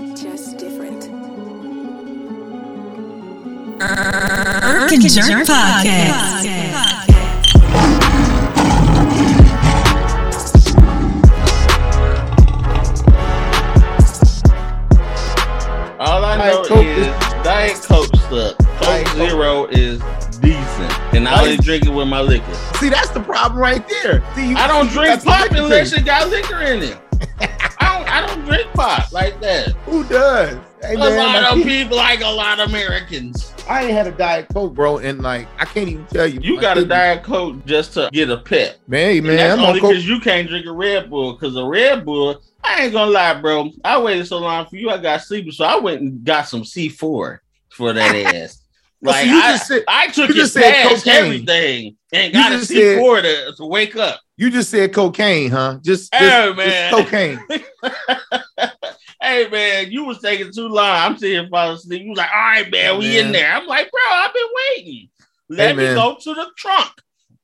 It's just different. Irk and Jerk Podcast. All I Diet know Coke is is- Diet Coke stuff. Coke Diet Coke. Zero is decent, and I only drink it with my liquor. See, that's the problem right there. See, you, I don't you drink pop unless it got liquor in it. I don't. Drink pop like that. Who does? Hey, a man, lot like, of people, like a lot of Americans. I ain't had a diet coke, bro, and like I can't even tell you. You My got a Diet Coke just to get a pep, man, And man. that's I'm only because you can't drink a Red Bull. Because a Red Bull, I ain't gonna lie, bro. I waited so long for you. I got sleepy, so I went and got some C4 for that ass. Like see, you I, just said- I took you it just said past cocaine. everything and got a just said- C4 to, to wake up. You just said cocaine, huh? Just, just, Hey, just man. cocaine. hey man, you was taking too long. I'm sitting here falling asleep. You was like, all right, man, we man. in there. I'm like, bro, I've been waiting. Let Hey, me man. go to the trunk.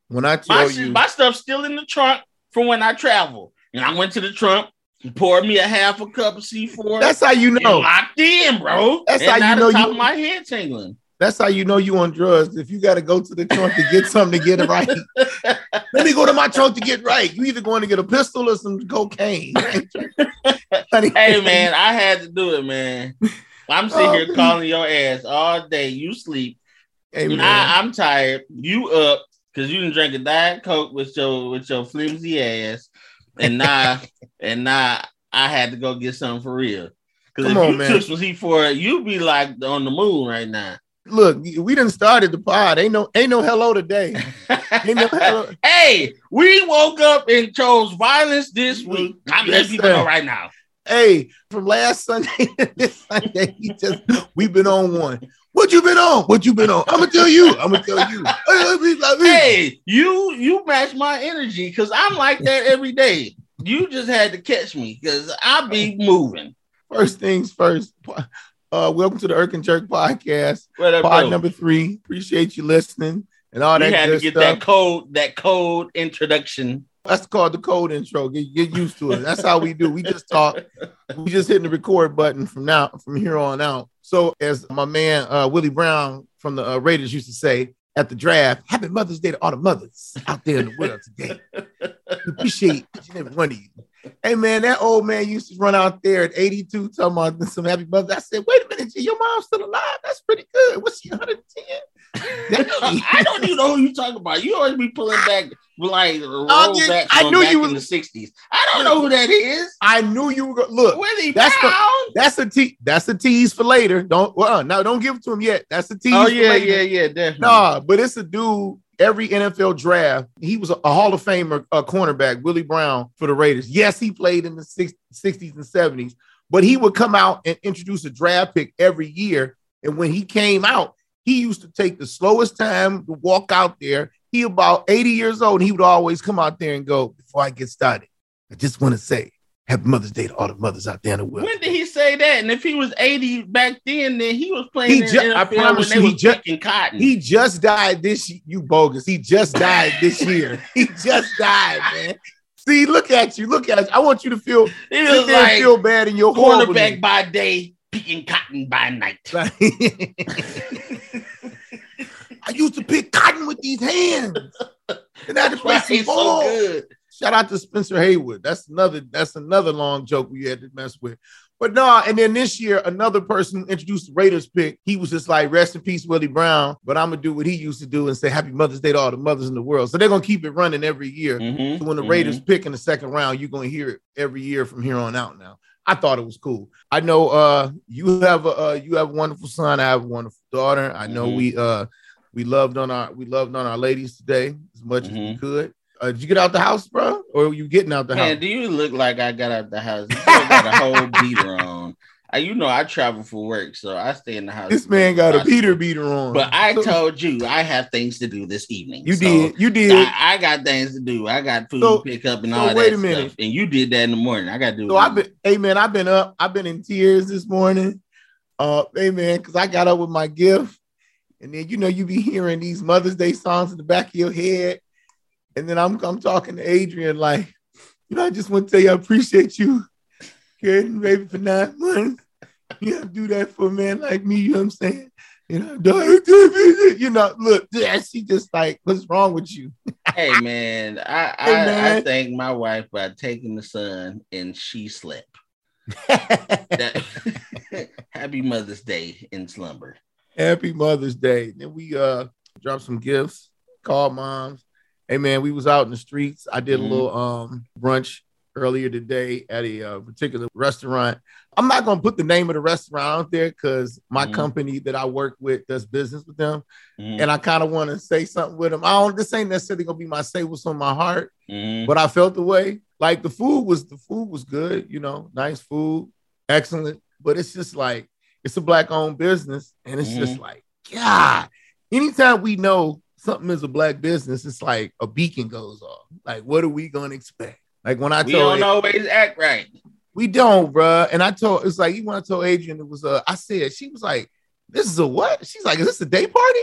When I My, tell shit- you, my stuff's still in the trunk from when I travel. And I went to the trunk, poured me a half a cup of C4. that's how you know. locked in, bro. That's and how you know top you- of my head tingling. That's how you know you on drugs. If you got to go to the trunk to get something to get it right. Let me go to my trunk to get right. You either going to get a pistol or some cocaine. Hey man, I had to do it, man. I'm sitting Oh, here man. calling your ass all day. You sleep. Hey. I, I'm tired. You up because you didn't drink a diet coke with your with your flimsy ass, and now and now I had to go get something for real. Because if Come on, you man. took some C4, you'd be like on the moon right now. Look, we done started the pod. Ain't no, ain't no hello today. No hello. hey, we woke up and chose violence this mm-hmm. week. I'm Yes, letting people know right now. Hey, from last Sunday to this Sunday, we just we've been on one. What you been on? What you been on? I'm gonna tell you. I'm gonna tell you. Hey, you you match my energy because I'm like that every day. You just had to catch me because I be moving. First things first. Uh, welcome to the Irk and Jerk podcast, What pod bro? number three. Appreciate you listening and all that. we had to get stuff. that code, that code introduction. That's called the code intro. Get, get used to it. That's how we do. We just talk. We just hitting the record button from now from here on out. So as my man uh, Willie Brown from the uh, Raiders used to say at the draft, Happy Mother's Day to all the mothers out there in the world today. Appreciate each and every one of you. Hey man, that old man used to run out there at 82 talking about some happy mother. I said, wait a minute, G, your mom's still alive. That's pretty good. What's she 110? I don't even know who you talking about. You always be pulling back like roll yeah, back I knew back you in was- the 60s. I don't know who that is. I knew you were going look. Willie That's the- Brown. That's a te- that's a tease for later. Don't well, no, don't give it to him yet. That's a tease. oh yeah, yeah, yeah, definitely. Nah, but it's a dude. Every NFL draft, he was a, Hall of Famer, a cornerback, Willie Brown for the Raiders. Yes, he played in the six- 60s and 70s, but he would come out and introduce a draft pick every year. And when he came out, he used to take the slowest time to walk out there. He about 80 years old, and he would always come out there and go, Before I get started, I just want to say Happy Mother's Day to all the mothers out there in the world. When did he say that? And if he was 80 back then, then he was playing He in ju- I promise you, he was ju- cotton. He just died this you bogus. He just died this year. He just died, man. See, look at you. Look at you. I want you to feel was like feel bad in your cornerback by day, picking cotton by night. I used to pick cotton with these hands. And I had to play some so good. Shout out to Spencer Haywood. That's another. That's another long joke we had to mess with. But no, and then this year, another person introduced the Raiders pick. He was just like, "Rest in peace, Willie Brown." But I'm gonna do what he used to do and say, "Happy Mother's Day to all the mothers in the world." So they're gonna keep it running every year. Mhm, So when the mhm. Raiders pick in the second round, you're gonna hear it every year from here on out. Now, I thought it was cool. I know uh, you have a uh, you have a wonderful son. I have a wonderful daughter. I know Mhm. we uh, we loved on our we loved on our ladies today as much as we Mhm. could. Uh, did you get out the house, bro, or you getting out the house? Man, house? do you look like I got out the house? You got a whole beater on. I, you know, I travel for work, so I stay in the house. This man got a beater beater on. But I So- told you I have things to do this evening. you so did, you did. I, I got things to do. I got food So- to pick up and all wait that a minute. stuff. And you did that in the morning. I got to do. So I've been, hey man, I've been up, I've been in tears this morning. Uh, hey man, because I got up with my gift, and then you know you be hearing these Mother's Day songs in the back of your head, and then I'm I'm talking to Adrian like, you know, I just want to tell you I appreciate you, carrying the baby for nine months. You have to do that for a man like me. You know what I'm saying? You know, you know, look, she just like, what's wrong with you? hey man, I Hey, I, I thank my wife by taking the son and she slept. Happy Mother's Day in slumber. Happy Mother's Day. Then we uh dropped some gifts, called moms. Hey man, we was out in the streets. I did Mhm. a little um brunch earlier today at a uh, particular restaurant. I'm not gonna put the name of the restaurant out there because my Mhm. company that I work with does business with them, Mhm, and I kind of want to say something with them. I don't. This ain't necessarily gonna be my say what's on my heart, mhm. but I felt the way. Like the food was the food was good, you know, nice food, excellent. But it's just like it's a black owned business, and it's just like God. Anytime we know something is a black business, it's like a beacon goes off. Like, what are we gonna expect? Like when I we told don't always act right. we don't, bruh. And I told it's like even when I told Adrian it was uh I said she was like, This is a what? She's like, Is this a day party?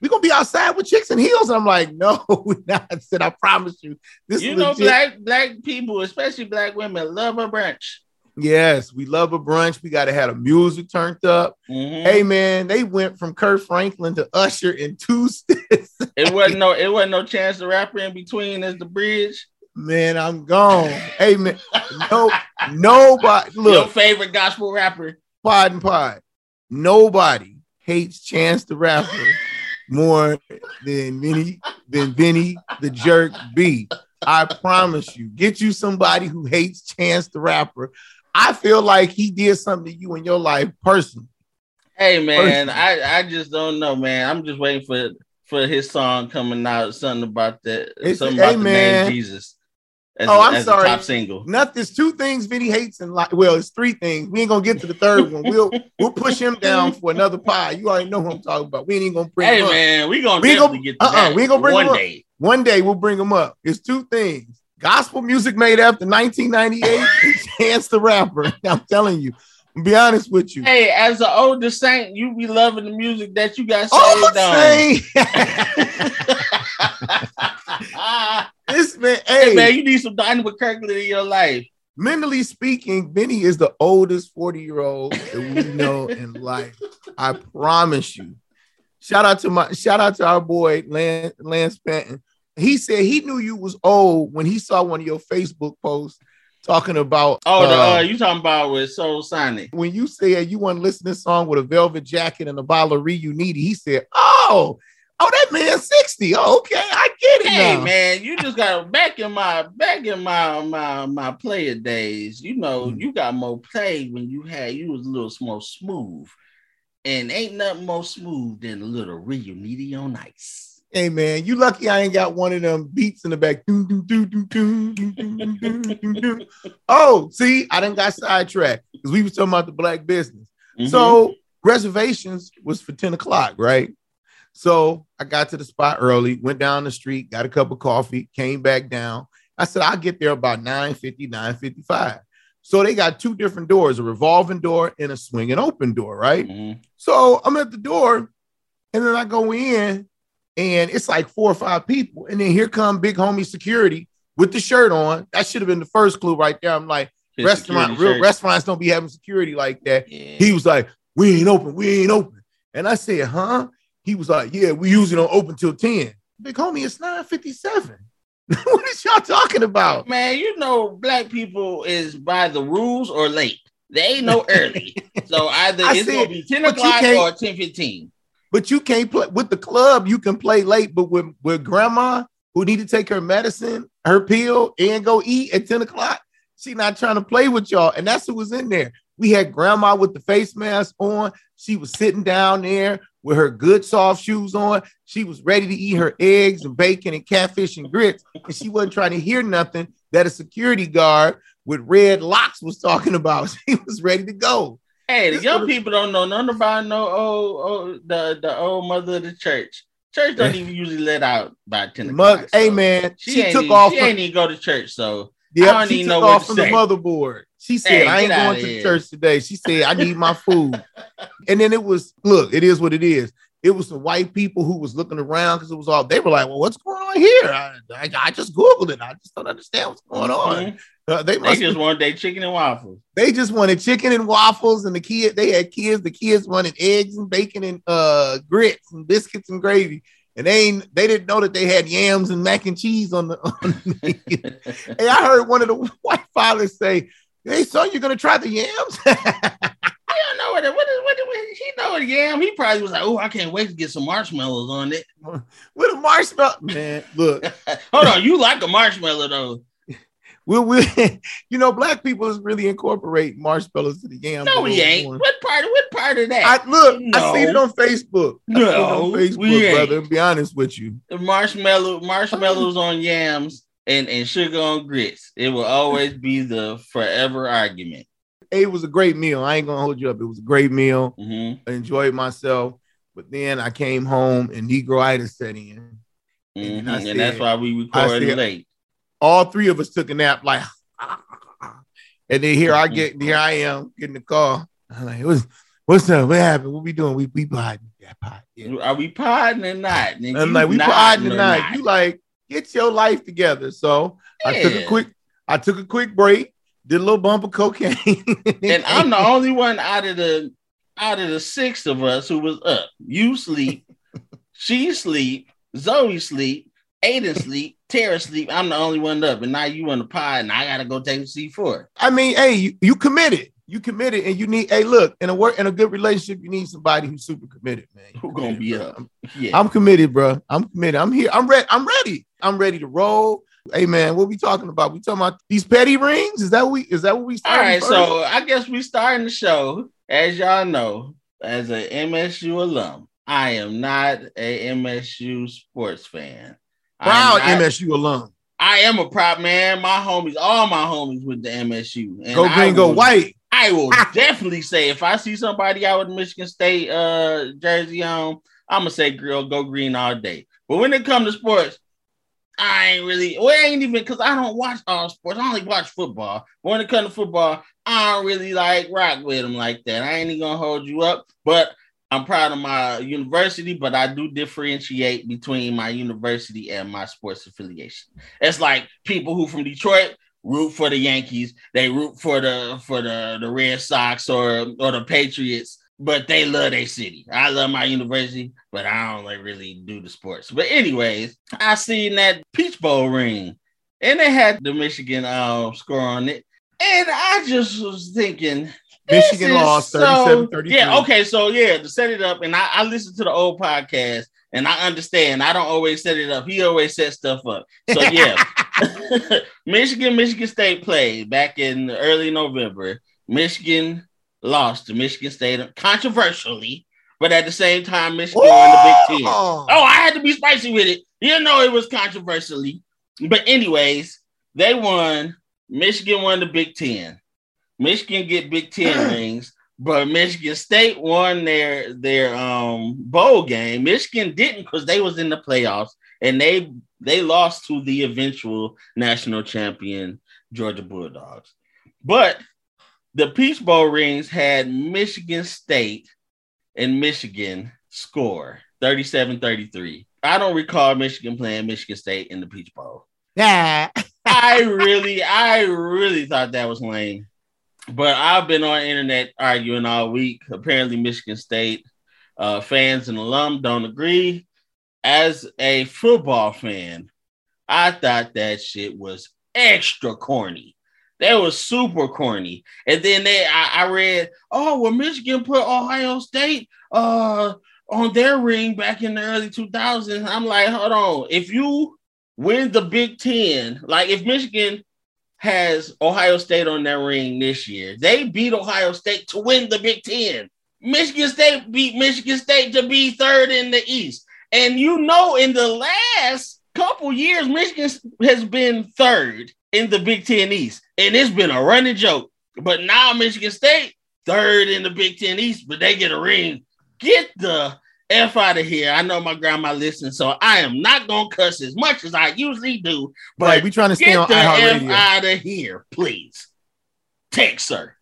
We gonna be outside with chicks and heels? And I'm like, no, we're not. I said, I promise you. This You is know, legit. black black people, especially black women, love a brunch. Yes, we love a brunch. We gotta have the music turned up. Mhm. Hey man, they went from Kirk Franklin to Usher in two steps. It wasn't no, it wasn't no chance the rapper in between as the bridge. man, I'm gone. Hey man, no, nobody Your favorite gospel rapper. pod and pod. Nobody hates Chance the Rapper more than Vinny, than Vinny the Jerk B. I promise you. Get you somebody who hates Chance the Rapper. I feel like he did something to you in your life personally. Hey man, Personally. I, I just don't know, man. I'm just waiting for for his song coming out. Something about that. It's- something hey, about the man. name Jesus. As, Oh, I'm as sorry. Top single. Nothing. There's two things Vinny hates in life. Well, it's three things. We ain't gonna get to the third one. We'll we'll push him down for another pie. You already know who I'm talking about. We ain't even gonna bring Hey him up. man, we gonna We gonna- get to uh-uh, that we gonna bring one him up. day. One day we'll bring him up. It's two things: gospel music made after 1998 and Chance the Rapper. I'm telling you. I'll be honest with you. Hey, as an older saint, you be loving the music that you got Oh, saved on. this man, hey hey, man, you need some Dynamo Kirkland in your life. mentally speaking, Benny is the oldest 40 year old that we know in life. I promise you. Shout out to my shout out to our boy Lance, Lance Panton. He said he knew you was old when he saw one of your Facebook posts talking about Oh, the, uh, uh, you talking about with Soul Sonic? when you said you want to listen to this song with a velvet jacket and a bottle of Riunite, he said, Oh, oh, that man's 60. Oh, okay, I get it Hey now. man, you just got back in my back in my my my player days. You know, Mhm. you got more play when you had you was a little more smooth, and ain't nothing more smooth than a little Riunite on ice. Hey man, you lucky I ain't got one of them beats in the back. oh, see, I didn't got sidetracked because we was talking about the black business. Mm-hmm. So reservations was for 10 o'clock, right? So I got to the spot early, went down the street, got a cup of coffee, came back down. I said, I'll get there about 950, 955. So they got two different doors, a revolving door and a swinging open door, right? Mm-hmm. So I'm at the door and then I go in and it's like four or five people, and then here come big homie security with the shirt on. That should have been the first clue right there. I'm like, His restaurant, real shirt. restaurants don't be having security like that. Yeah. He was like, "We ain't open, we ain't open," and I said, "Huh?" He was like, "Yeah, we usually don't open till 10. Big homie, it's 9:57. what is y'all talking about? Man, you know, black people is by the rules or late. They ain't no early. so either I it's said, gonna be 10 o'clock or 10 15. But you can't play with the club. You can play late, but with, with grandma who need to take her medicine, her pill, and go eat at 10 o'clock, she not trying to play with y'all. And that's who was in there. We had grandma with the face mask on. She was sitting down there with her good soft shoes on. She was ready to eat her eggs and bacon and catfish and grits. And she wasn't trying to hear nothing that a security guard with red locks was talking about. She was ready to go. Hey, the young people don't know nothing about no old, old the, the old mother of the church. Church don't even usually let out by 10 o'clock. Mother, so hey man, She, she, took even, off. She from- ain't even go to church, so Yep, I don't she even took know what off to from the motherboard. She said, Hey, I ain't going to church today. She said, I need my food. and then it was, look, it is what it is. It was the white people who was looking around because it was all, they were like, well, what's going on here? I, I, I just Googled it. I just don't understand what's going on. Mhm. Uh, they They must just want their chicken and waffles. they just wanted chicken and waffles, and the kid they had kids. The kids wanted eggs and bacon and uh grits and biscuits and gravy. And they ain't, they didn't know that they had yams and mac and cheese on the. On the hey, I heard one of the white fathers say, "Hey, son, you're gonna try the yams." I don't know what it, what is what, what he know what yam. He probably was like, oh, I can't wait to get some marshmallows on it. With a marshmallow, man. Look, Hold on, you like a marshmallow though? we we you know, black people is really incorporate marshmallows to the yams. No, we ain't. What part? What part of that? I look, No. I seen it on Facebook. It No, on we Facebook, ain't. brother. Be honest with you. marshmallow marshmallows on yams and, and sugar on grits. It will always be the forever argument. It was a great meal. I ain't gonna hold you up. It was a great meal. Mhm, I enjoyed myself. But then I came home and negroitis set in. mhm. I And said- that's why we I record said- late. All three of us took a nap, like, and then here I get, here I am getting the call. I'm like, what's, what's up? What happened? What we doing? We we potting. Yeah, pot. Yeah. Are we podding or not? And I'm like, we potting or tonight. not. You like, get your life together. So I took a quick, I took a quick break, did a little bump of cocaine. and I'm the only one out of the out of the six of us who was up. You sleep, she sleep, Zoe sleep, Aiden sleep, Tara sleep. I'm the only one up, and now you on the pod, and I gotta go take a C4. I mean, hey, you, you committed. You committed, and you need. Hey, look, in a work in a good relationship, you need somebody who's super committed, man. Who gonna committed, be bro. up? I'm, Yeah. I'm committed, bro. I'm committed. I'm here. I'm ready. I'm ready. I'm ready to roll. Hey, man, what we talking about? We talking about these petty rings? Is that what we? Is that what we? All starting first? so I guess we starting the show. As y'all know, as a MSU alum, I am not a MSU sports fan. proud not- MSU alum. I am a proud man. My homies, all my homies with the MSU. And Go green, go white. I will definitely say if I see somebody out with Michigan State uh jersey on, I'm gonna say girl go green all day. But when it comes to sports, I ain't really well, it ain't even because I don't watch all sports. I only watch football. But when it comes to football, I don't really like rock with them like that. I ain't even gonna hold you up, but I'm proud of my university, but I do differentiate between my university and my sports affiliation. It's like people who from Detroit root for the Yankees, they root for the for the, the Red Sox or or the Patriots, but they love their city. I love my university, but I don't like really do the sports. But anyways, I seen that Peach Bowl ring, and it had the Michigan uh, score on it, and I just was thinking. Michigan lost so- 37-33. Yeah, okay, so yeah, to set it up, and I, I listened to the old podcast, and I understand. I don't always set it up. He always sets stuff up. So yeah, Michigan, Michigan State played back in early November. Michigan lost to Michigan State controversially, but at the same time, Michigan won the Big Ten. Oh, Oh, I had to be spicy with it. You know it was controversially. But anyways, they won. Michigan won the Big Ten. Michigan get Big Ten rings, but Michigan State won their their um bowl game. Michigan didn't because they was in the playoffs and they they lost to the eventual national champion Georgia Bulldogs. But the Peach Bowl rings had Michigan State and Michigan score 37-33. I don't recall Michigan playing Michigan State in the Peach Bowl. yeah. I really, I really thought that was lame. But I've been on internet arguing all week. Apparently, Michigan State uh, fans and alum don't agree. As a football fan, I thought that shit was extra corny. That was super corny. And then they, I, I read, oh well, Michigan put Ohio State uh, on their ring back in the early 2000s. I'm like, hold on. If you win the Big Ten, like if Michigan has Ohio State on their ring this year, they beat Ohio State to win the Big Ten. Michigan State beat Michigan State to be third in the East. And you know, in the last couple years, Michigan has been third in the Big Ten East. And it's been a running joke. But now Michigan State, third in the Big Ten East, but they get a ring. Get the F out of here. I know my grandma listens, so I am not gonna cuss as much as I usually do. But Right, we trying to stay get on the F out of here, please. Text sir.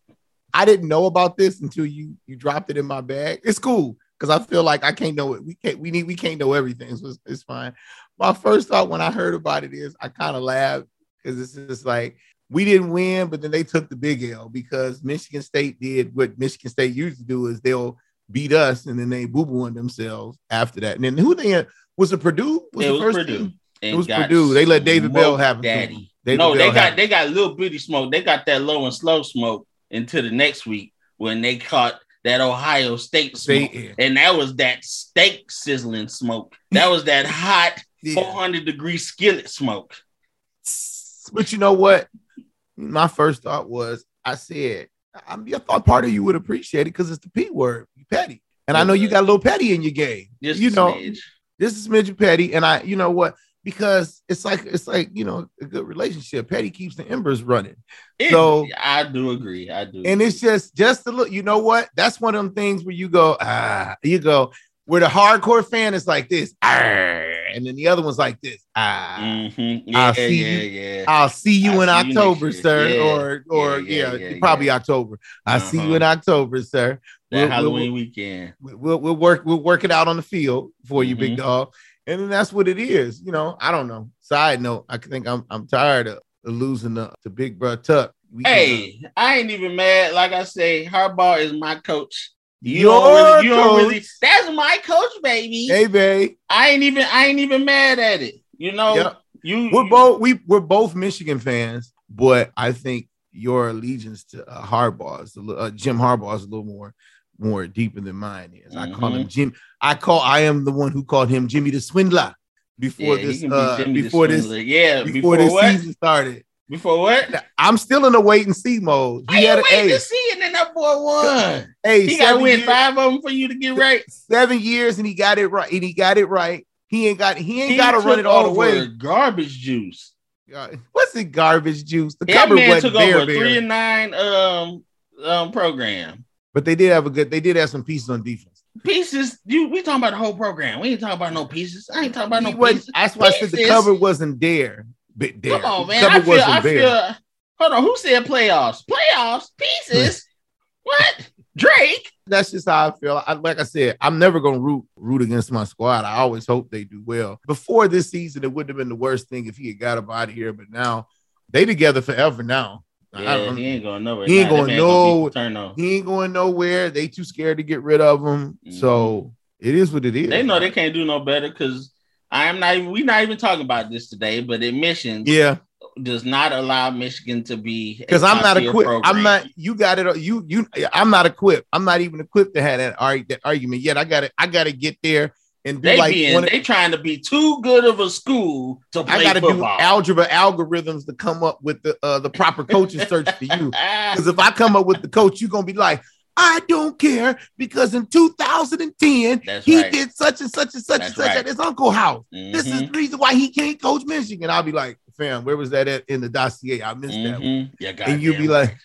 I didn't know about this until you you dropped it in my bag. It's cool because I feel like I can't know it. We can't. We need. We can't know everything. So it's, it's fine. My first thought when I heard about it is I kind of laughed because it's just like we didn't win, but then they took the big L because Michigan State did what Michigan State used to do is they'll beat us and then they boo booing themselves after that. And then who they was it Purdue? Was it the was first Purdue. team? It was Purdue. They let David Bell have. Daddy. David no, Bell they got they got little bitty smoke. They got that low and slow smoke into the next week when they caught that Ohio State smoke. They- and that was that steak sizzling smoke. That was that hot yeah. 400 degree skillet smoke. But you know what? My first thought was, I said, I, I thought part of you would appreciate it because it's the P word, you petty. And I know you got a little petty in your game. Just you know, smidge. this is midget petty, and I, you know what? Because it's like it's like you know a good relationship. Petty keeps the embers running, It- so- I do agree. I do. and it's just just a look. You know what? That's one of them things where you go ah, you go where the hardcore fan is like this, ah, and then the other one's like this, ah. Mhm. I'll see yeah, you. yeah. I'll see you I'll in see October, year. sir. Yeah, Or or yeah, yeah, yeah, yeah, probably yeah. October. I'll see you Uh-huh. in October, sir. that we'll- Halloween weekend. We- We'll, we'll work we'll work it out on the field for you, big Mhm. dog. And then that's what it is. You know, I don't know. Side note, I think I'm I'm tired of, losing the, to Big Bro Tuck. We can, uh, Hey, I ain't even mad. Like I say, Harbaugh is my coach. You Your don't really, you don't really. That's my coach, baby. Hey, babe. I ain't even. I ain't even mad at it. You know. Yep. You. We're both we we're both Michigan fans, but I think your allegiance to uh, Harbaugh is a little, uh, Jim Harbaugh is a little more more deeper than mine is. I call him Mhm. Jim. I call I am the one who called him Jimmy the Swindler before Yeah, this be uh, before this Yeah. before, Before, this what? season started. Before what? I'm still in a wait and see mode. You had a waiting to see and then that boy won. hey, He got to win years- five of them for you to get right. seven years and he got it right. And he got it right. He ain't got he ain't got to run it all the way. Garbage juice. God, What's the garbage juice? The That cover man took there, over a three and nine um um program. but they did have a good. They did have some pieces on defense. Pieces, you we talking about the whole program. We ain't talking about no pieces. I ain't talking about no pieces. that's why I said the cover wasn't there. But there. Come on, man. I feel, I there. feel. Hold on, who said playoffs? Playoffs, pieces. what? Drake? That's just how I feel. I, like I said, I'm never gonna root root against my squad. I always hope they do well. Before this season, it wouldn't have been the worst thing if he had got up out of here. But now they together forever. Now Yeah, he ain't going nowhere. He ain't going man gonna no- he ain't going nowhere. They too scared to get rid of him. So it is what it is. Mm-hmm. They know they can't do no better because I am not even. We're not even talking about this today. But admissions Yeah, does not allow Michigan to be because I'm not equipped. program. I'm not. You got it. You you. I'm not equipped. I'm not even equipped to have that, arg- that argument yet. I got to. I got to get there and They like being, one of- they trying to be too good of a school to play I got to do algebra algorithms to come up with the uh, the proper coaching search for you. Because if I come up with the coach, you're gonna be like, I don't care because in 2010 That's he right. did such and such and such That's and such right. at his uncle house. This is Mhm, the reason why he can't coach Michigan. I'll be like, fam, where was that at in the dossier? I missed that. one. Yeah, And you'll be like,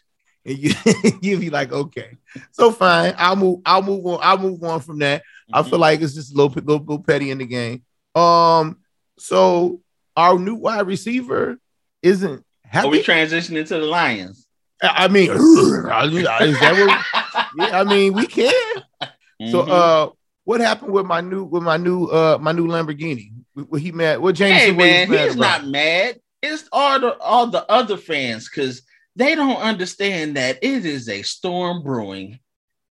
and you you'll be like, okay, so fine. I'll move. I'll move on. I'll move on from that. I Mhm. feel like it's just a little, little, little petty in the game. Um, so our new wide receiver isn't happy. Are we transitioning to the Lions? I mean, is that what? Yeah, I mean, we can. So, Mhm. uh, what happened with my new, with my new, uh, my new Lamborghini? What he mad? What James? hey man, he's not mad. It's all the all the other fans because they don't understand that it is a storm brewing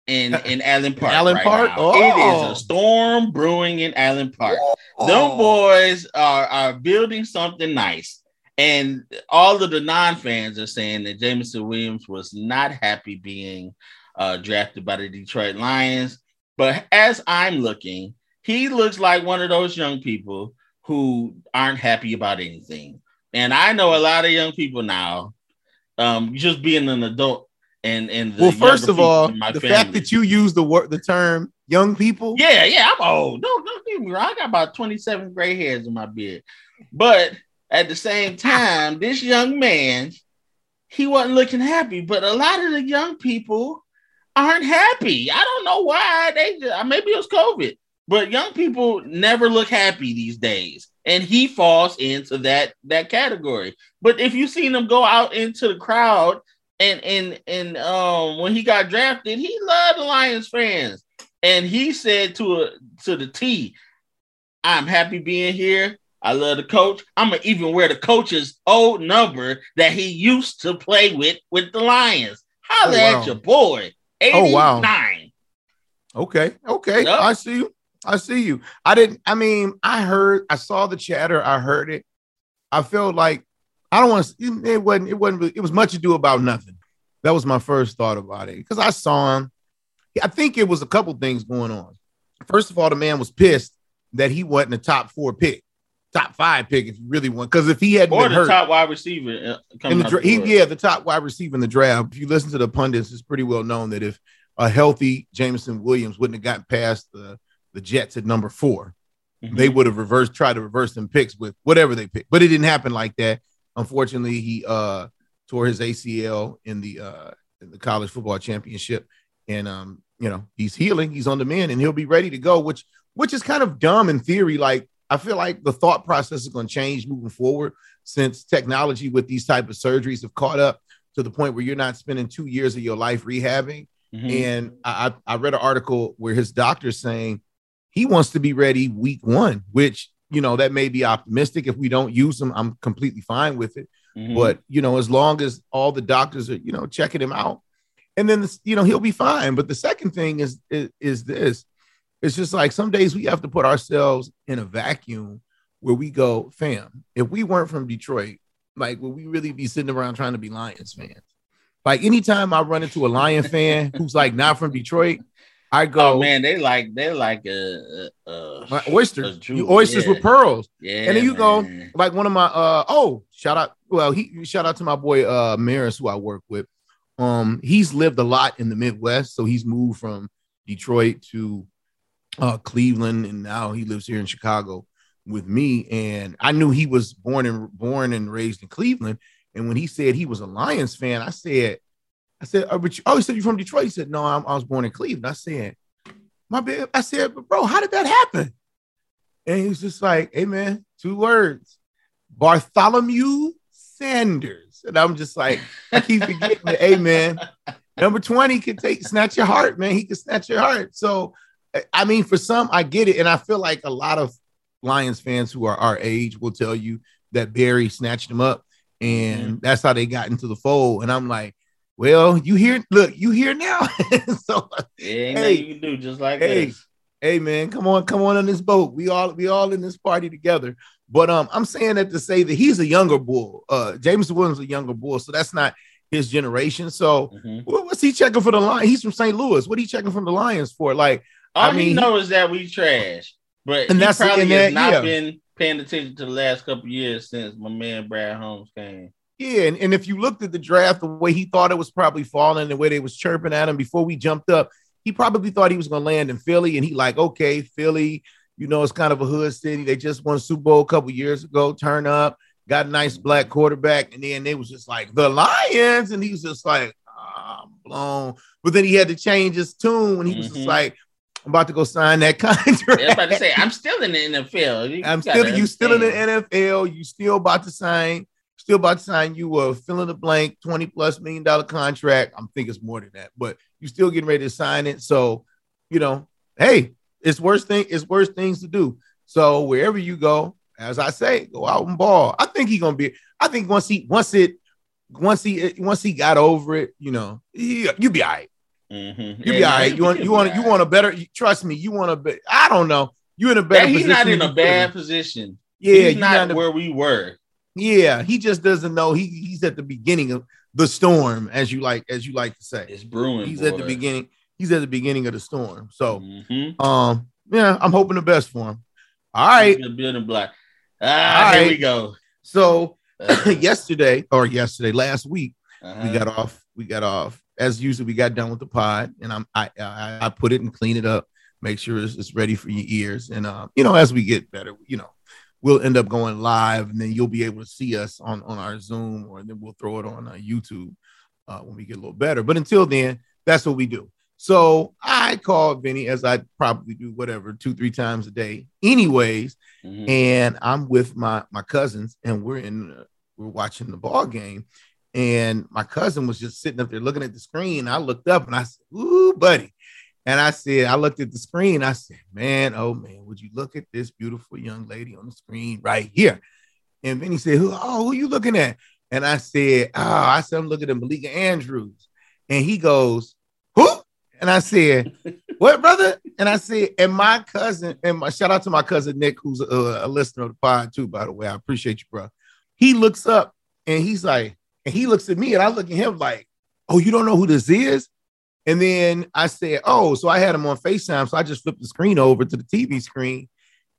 in in Allen Park. Allen right Park? now. Oh. is a storm brewing in Allen Park. Them boys are are building something nice. And all of the non-fans are saying that Jameson Williams was not happy being uh, drafted by the Detroit Lions. But as I'm looking, he looks like one of those young people who aren't happy about anything. And I know a lot of young people now, um, just being an adult and and the Well, first of all, people in my the fact that you use the word, the term young people. yeah, yeah, I'm old. Don't don't get me wrong. I got about 27 gray hairs in my beard. But at the same time, this young man, he wasn't looking happy. But a lot of the young people aren't happy. I don't know why. They just, maybe it was COVID. But young people never look happy these days. And he falls into that that category. But if you've seen him go out into the crowd and and and um when he got drafted, he loved the Lions fans. And he said to a, to the T, I'm happy being here. I love the coach. I'm gonna even wear the coach's old number that he used to play with with the Lions. Holla Oh, wow. at your boy. 89. Oh, wow. Okay, okay, Yep. I see you. I see you. I didn't. I mean, I heard. I saw the chatter. I heard it. I felt like I don't want to. It wasn't. It wasn't. Really, it was much ado about nothing. That was my first thought about it because I saw him. I think it was a couple things going on. First of all, the man was pissed that he wasn't a top four pick, top five pick if you really want. Because if he hadn't Or been the hurt, top wide receiver uh, in the dra- the he, yeah, the top wide receiver in the draft. If you listen to the pundits, it's pretty well known that if a healthy Jameson Williams wouldn't have gotten past the, the Jets at number 4 Mhm. they would have reversed, tried to reverse them picks with whatever they picked. But it didn't happen like that. Unfortunately, he uh tore his ACL in the uh in the college football championship. And um, you know, he's healing, he's on the mend, and he'll be ready to go, which which is kind of dumb in theory. Like I feel like the thought process is going to change moving forward since technology with these type of surgeries have caught up to the point where you're not spending two years of your life rehabbing. Mhm. And I, I read an article where his doctor's saying he wants to be ready week one, which you know that may be optimistic. If we don't use him, I'm completely fine with it. Mhm. But you know, as long as all the doctors are you know checking him out, and then this, you know he'll be fine. But the second thing is is, is this: it's just like some days we have to put ourselves in a vacuum where we go, fam. If we weren't from Detroit, like would we really be sitting around trying to be Lions fans? Like anytime I run into a Lion fan who's like not from Detroit, I go, oh man, they like they're like uh, uh, uh oysters, you oysters yeah. with pearls. yeah, And then you go like one of my uh oh shout out well he shout out to my boy uh Maris who I work with. Um he's lived a lot in the Midwest, so he's moved from Detroit to uh Cleveland and now he lives here in Chicago with me and I knew he was born and born and raised in Cleveland and when he said he was a Lions fan I said I said oh, but you, oh he said you're from Detroit he said no I'm, I was born in Cleveland I said my bad I said bro how did that happen and he was just like, hey man, two words. Bartholomew Sanders. And I'm just like, I keep forgetting that, hey man, number 20 can take snatch your heart, man. He can snatch your heart. So I- mean, for some, I get it. And I feel like a lot of Lions fans who are our age will tell you that Barry snatched him up and that's how they got into the fold. And I'm like, well, you here, look, you here now. so ain't Hey. you can do just like Hey. this. hey man, come on, come on on this boat. We all we all in this party together. But um, I'm saying that to say that he's a younger bull. Uh, James Williams is a younger bull, so that's not his generation. So Mhm. what, what's he checking for the line? He's from St. Louis. What are he checking from the Lions for? Like, All I mean, he knows is that we trash, but And he that's- probably and has that- not yeah. been paying attention to the last couple years since my man Brad Holmes came. yeah, and, and if you looked at the draft, the way he thought it was probably falling, the way they was chirping at him before we jumped up, he probably thought he was gonna land in Philly, and he like, okay, Philly, you know, it's kind of a hood city. They just won Super Bowl a couple years ago. Turn up, got a nice black quarterback, and then they was just like the Lions, and he was just like, ah, I'm blown. But then he had to change his tune when he was just Mhm. like, I'm about to go sign that contract. I was about to say, I'm still in the NFL. You I'm still you still in the. NFL. You still about to sign, still about to sign you a fill in the blank 20 plus million dollar contract. I'm thinking it's more than that, but you still getting ready to sign it. So, you know, hey, it's worse thing, it's worse things to do. So wherever you go, as I say, go out and ball. I think he's gonna be, I think once he once it once he once he got over it, you know, you you be all right. Mhm. You Yeah, be all right. You want you want you want a better trust me, you want a be, I don't know. You're in a better That he's not in a bad position. Yeah, he's not a- where we were. Yeah, he just doesn't know. He he's at the beginning of the storm, as you like as you like to say. It's brewing. He's at the beginning. He's at the beginning of the storm. So, Mhm. um, yeah, I'm hoping the best for him. All right. Building block. Ah, All here right. we go. So Uh, yesterday or yesterday, last week, uh-huh. we got off. We got off as usual. We got done with the pod, and I'm I I, I put it and clean it up, make sure it's, it's ready for your ears. And uh, you know, as we get better, you know, we'll end up going live, and then you'll be able to see us on on our Zoom, or then we'll throw it on uh, YouTube uh, when we get a little better. But until then, that's what we do. So I call Vinny as I probably do, whatever, two three times a day, anyways. Mhm. And I'm with my my cousins, and we're in uh, we're watching the ball game. And my cousin was just sitting up there looking at the screen. I looked up and I said, Ooh, buddy. And I said, I looked at the screen. I said, man, oh man, would you look at this beautiful young lady on the screen right here? And Vinny said, who, oh, who you looking at? And I said, oh, I said, I'm looking at Malika Andrews. And he goes, who? And I said, what, brother? And I said, and my cousin, and my shout out to my cousin Nick, who's a, a listener of the pod too, by the way. I appreciate you, bro. He looks up and he's like, and he looks at me and I look at him like, oh, you don't know who this is? And then I said, oh, so I had him on FaceTime. So I just flipped the screen over to the TV screen.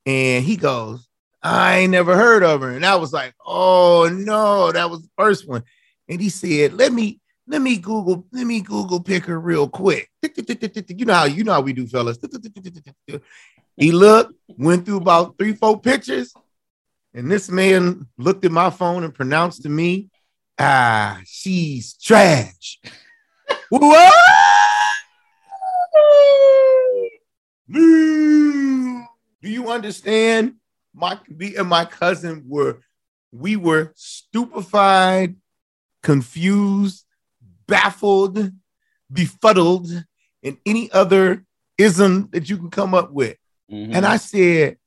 And he goes, I ain't never heard of her. And I was like, oh no, that was the first one. And he said, let me, let me Google, let me Google pick her real quick. You know how you know how we do, fellas. He looked, went through about three, four pictures, and this man looked at my phone and pronounced to me, ah, she's trash. what? Do you understand? My me and my cousin were we were stupefied, confused, baffled, befuddled, and any other ism that you can come up with. Mm-hmm. And I said,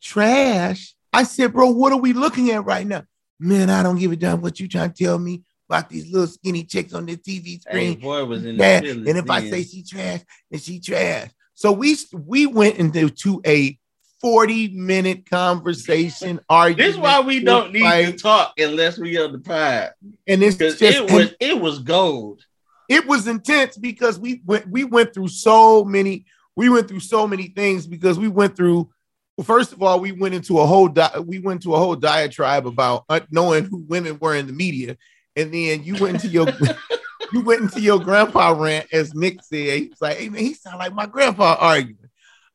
trash. I said, bro, what are we looking at right now? Man, I don't give a damn what you trying to tell me about these little skinny chicks on the TV screen. Hey, boy was in yeah. And if I say she trash, then she trash. So we we went into a 40 minute conversation argument. This is why we don't need fight. to talk unless we on the pod. And it's just it was it was gold. It was intense because we went we went through so many we went through so many things because we went through first of all, we went into a whole di- we went to a whole diatribe about uh, knowing who women were in the media, and then you went into your you went into your grandpa rant, as Nick said. He's like, "Hey man, he sound like my grandpa arguing."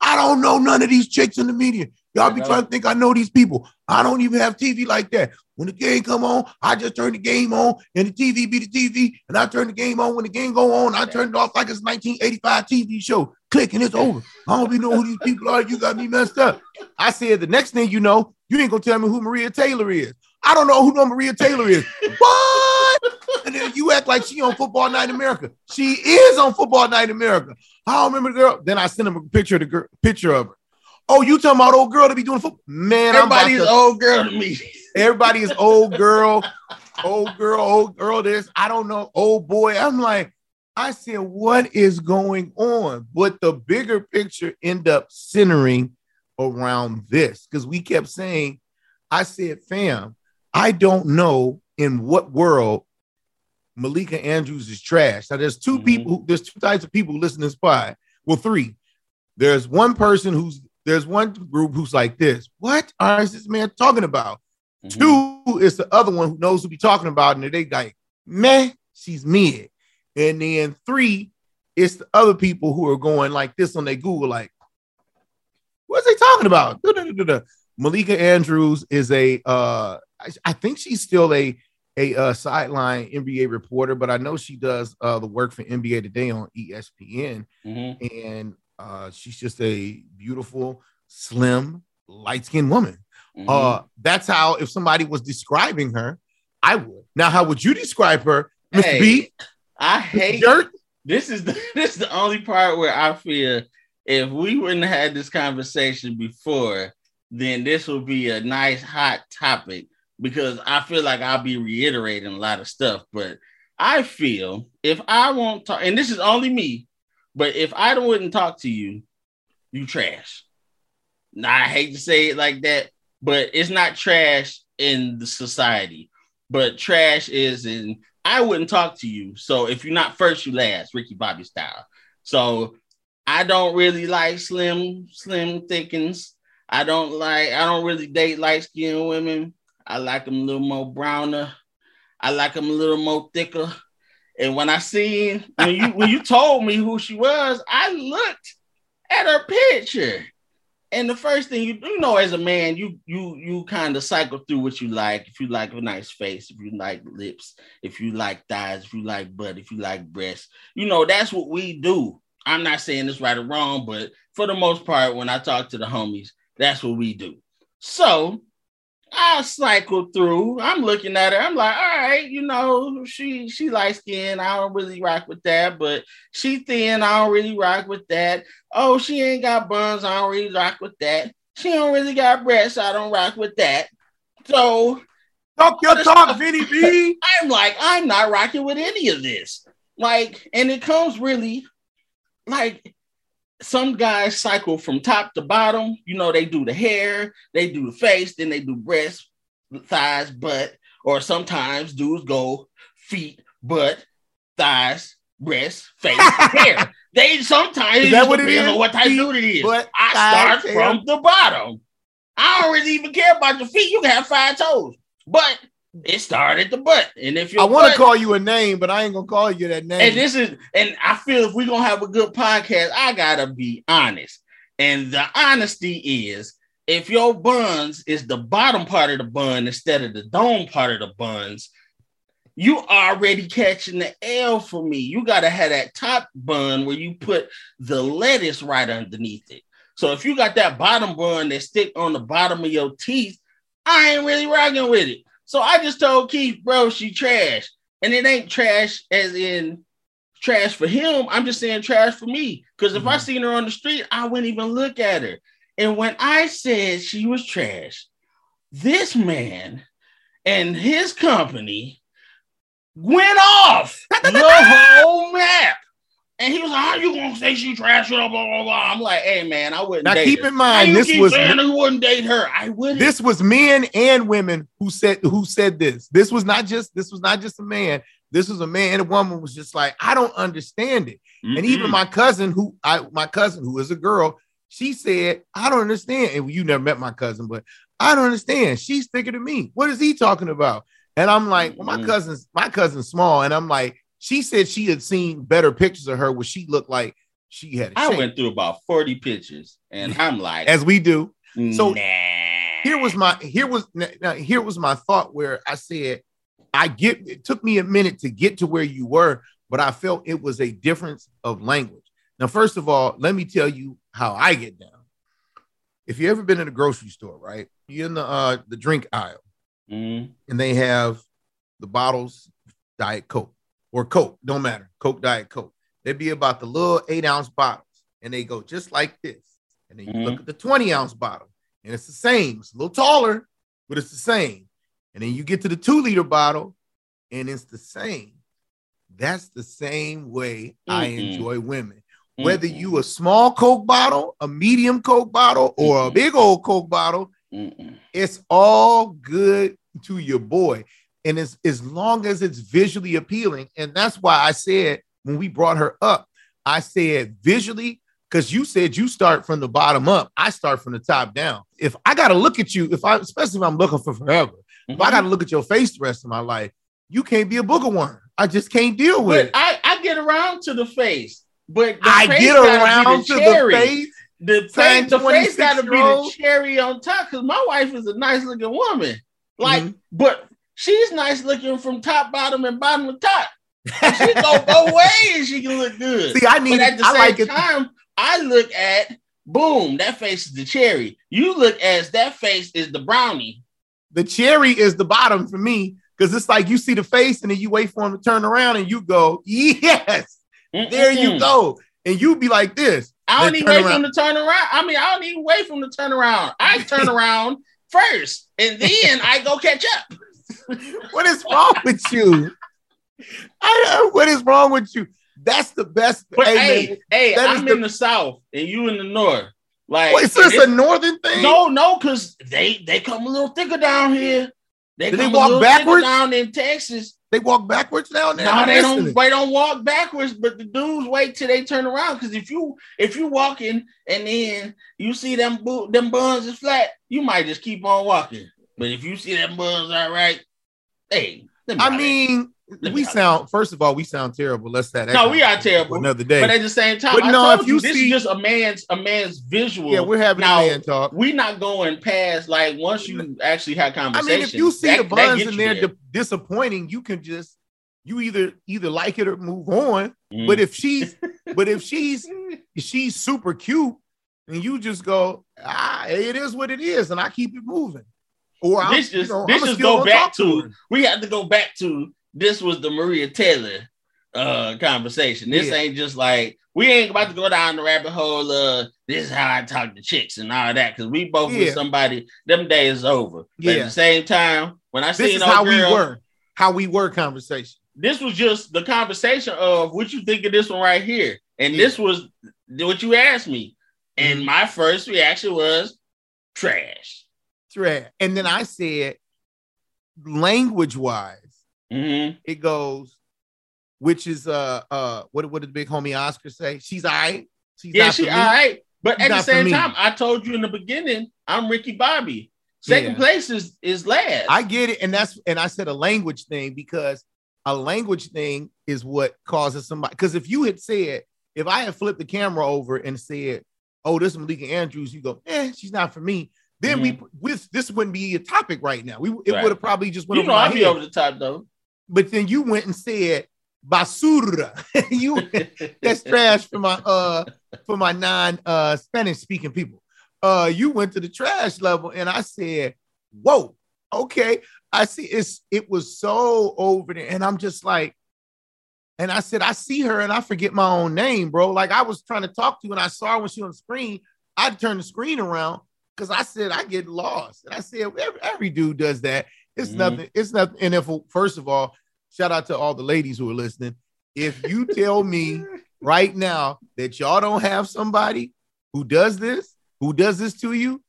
I don't know none of these chicks in the media. Y'all be trying to think I know these people. I don't even have TV like that. When the game come on, I just turn the game on, and the TV be the TV, and I turn the game on when the game go on. I turn it off like it's 1985 TV show. Click and it's over. I don't even know who these people are. You got me messed up. I said the next thing you know, you ain't gonna tell me who Maria Taylor is. I don't know who no Maria Taylor is. what? And then you act like she on Football Night in America. She is on Football Night in America. I don't remember the girl. Then I sent him a picture of the girl, picture of her. Oh, you talking about old girl to be doing football? Man, everybody is old girl to me. Everybody is old girl, old girl, old girl. This I don't know, old boy. I'm like, I said, what is going on? But the bigger picture end up centering around this because we kept saying, I said, fam, I don't know in what world Malika Andrews is trash. Now, there's 2 mm-hmm. people, there's two types of people listening to this pod. Well, three. There's one person who's there's one group who's like this. What is this man talking about? Mm-hmm. Two is the other one who knows who be talking about, and they like, man, she's mid. And then three, it's the other people who are going like this on their Google, like, what's they talking about? Da-da-da-da-da. Malika Andrews is a, uh, I, I think she's still a a uh, sideline NBA reporter, but I know she does uh, the work for NBA Today on ESPN, mm-hmm. and uh, she's just a beautiful, slim, light skinned woman. Mm-hmm. Uh, that's how, if somebody was describing her, I would. Now, how would you describe her, Mr. Hey, B? I hate Jerk. This is the this is the only part where I feel if we wouldn't have had this conversation before, then this would be a nice hot topic because I feel like I'll be reiterating a lot of stuff. But I feel if I won't talk, and this is only me, but if I wouldn't talk to you, you trash. Now I hate to say it like that, but it's not trash in the society. But trash is in I wouldn't talk to you. So if you're not first, you last, Ricky Bobby style. So I don't really like slim, slim thickens. I don't like, I don't really date light skinned women. I like them a little more browner. I like them a little more thicker. And when I seen when you when you told me who she was, I looked at her picture. And the first thing you you know as a man, you you you kind of cycle through what you like. If you like a nice face, if you like lips, if you like thighs, if you like butt, if you like breasts, you know that's what we do. I'm not saying this right or wrong, but for the most part, when I talk to the homies, that's what we do. So I cycle through. I'm looking at her. I'm like, all right, you know, she she light skin. I don't really rock with that, but she thin. I don't really rock with that. Oh, she ain't got buns. I don't really rock with that. She don't really got breasts. I don't rock with that. So talk your talk, Vinny B. I'm like, I'm not rocking with any of this. Like, and it comes really like some guys cycle from top to bottom. You know, they do the hair, they do the face, then they do breast, thighs, butt, or sometimes dudes go feet, butt, thighs, breast, face, hair. They sometimes is that what it is? on what type of dude it is. Butt, I thighs, start hair. from the bottom. I don't really even care about your feet. You can have five toes, but it started the butt. And if you I want to call you a name, but I ain't gonna call you that name. and this is, and I feel if we're gonna have a good podcast, I gotta be honest. And the honesty is, if your buns is the bottom part of the bun instead of the dome part of the buns, you already catching the L for me. You gotta have that top bun where you put the lettuce right underneath it. So if you got that bottom bun that stick on the bottom of your teeth, I ain't really rocking with it. So I just told Keith, bro, she trash. And it ain't trash as in trash for him. I'm just saying trash for me. Because if I Mhm. seen her on the street, I wouldn't even look at her. And when I said she was trash, this man and his company went off the whole map. And he was like, How you gonna say she trash? Blah, blah, blah, blah. I'm like, hey man, I wouldn't now keep her. in mind this was saying you wouldn't date her? I wouldn't. this was men and women who said who said this. This was not just this was not just a man. This was a man and a woman was just like, I don't understand it. And even my cousin, who I my cousin who is a girl, she said, I don't understand. And you never met my cousin, but I don't understand. She's thicker than me. What is he talking about? And I'm like, well, my Mhm. cousin's my cousin's small, and I'm like, she said she had seen better pictures of her where she looked like she had a I shape, went through about 40 pictures and I'm like, as we do. so nah. here was my here was now here was my thought where I said I get it took me a minute to get to where you were, but I felt it was a difference of language. Now, first of all, let me tell you how I get down. If you ever been in a grocery store, right? You're in the uh the drink aisle Mm, and they have the bottles Diet Coke or Coke, don't matter. Coke, Diet Coke. They'd be about the little eight ounce bottles and they go just like this. And then you Mhm. look at the 20 ounce bottle and it's the same. It's a little taller, but it's the same. And then you get to the two liter bottle and it's the same. That's the same way I Mm-mm. enjoy women. Whether mm-mm, you a small Coke bottle, a medium Coke bottle, or a big old Coke bottle, it's all good to your boy. And it's as long as it's visually appealing. And that's why I said when we brought her up, I said visually, because you said you start from the bottom up. I start from the top down. If I gotta look at you, if I especially if I'm looking for forever, if I gotta look at your face the rest of my life, you can't be a booger worm. I just can't deal with But it. I, I get around to the face. But the I face get gotta around to the face. The face, the face got to be the 26-year-old. cherry on top because my wife is a nice looking woman. Like, Mhm. but she's nice looking from top, bottom, and bottom to top. And she go both ways. She can look good. See, I need but at the I same like it. time, I look at boom, that face is the cherry. You look as that face is the brownie. the cherry is the bottom for me because it's like you see the face and then you wait for him to turn around and you go, yes, there you go. And you be like this. I don't even wait for him to turn around. I mean, I don't even wait for him to turn around. I turn around first, and then I go catch up. What is wrong with you? I what is wrong with you? That's the best. But hey, hey, man, hey, that is I'm the- in the south, and you in the north. Like, Wait, is this and a northern thing? no, no, because they they come a little thicker down here. They they walk backwards? down in Texas. They walk backwards down there. No, I'm they don't. They don't walk backwards, but the dudes wait till they turn around. Because if you if you walking and then you see them bo- them buns is flat, you might just keep on walking. But if you see them buns all right, hey, me I holler at you. mean, Let we me holler. sound. First of all, we sound terrible. Let's that. No, we are terrible. Another day. But at the same time, But I no, told if you, you this see- is just a man's a man's visual. yeah, we're having Now, a man talk. We're not going past like once you actually have conversation. I mean, if you see that- the buns gets and they're there. di- disappointing, you can just you either either like it or move on. Mm. But if she's but if she's she's super cute, and you just go, ah, it is what it is, and I keep it moving. Or this just you know, this just go back to we have to go back to this was the Maria Taylor uh conversation. This Yeah. ain't just like we ain't about to go down the rabbit hole uh this is how I talk to chicks and all that because we both Yeah. with somebody them days is over. But at the same time, when I This seen is how girl, we were. How we were conversation. this was just the conversation of what you think of this one right here. And Yeah. this was what you asked me. And Mhm. my first reaction was trash. Trash. And then I said, language wise, Mhm. it goes, which is uh uh what what did the big homie Oscar say? She's all right. She's Yeah, not she for all right. But She's at the same time, I told you in the beginning, I'm Ricky Bobby. Second Yeah. place is is last. I get it, and that's and I said a language thing because a language thing is what causes somebody. Because if you had said, if I had flipped the camera over and said, "Oh, this is Malika Andrews," you go, "Eh, she's not for me." Then we with this wouldn't be a topic right now. We it Right. would have probably just went you over know I'll be over the top though. But then you went and said basura. you that's trash for my uh for my non uh Spanish speaking people. Uh you went to the trash level and I said, Whoa, okay. I see it's it was so over there, and I'm just like, and I said, I see her and I forget my own name, bro. Like I was trying to talk to you and I saw her when she on the screen. I turned the screen around because I said I get lost. And I said, every, every dude does that. It's Mhm. nothing, it's nothing. And if first of all, shout out to all the ladies who are listening. If you tell me right now that y'all don't have somebody who does this, who does this to you,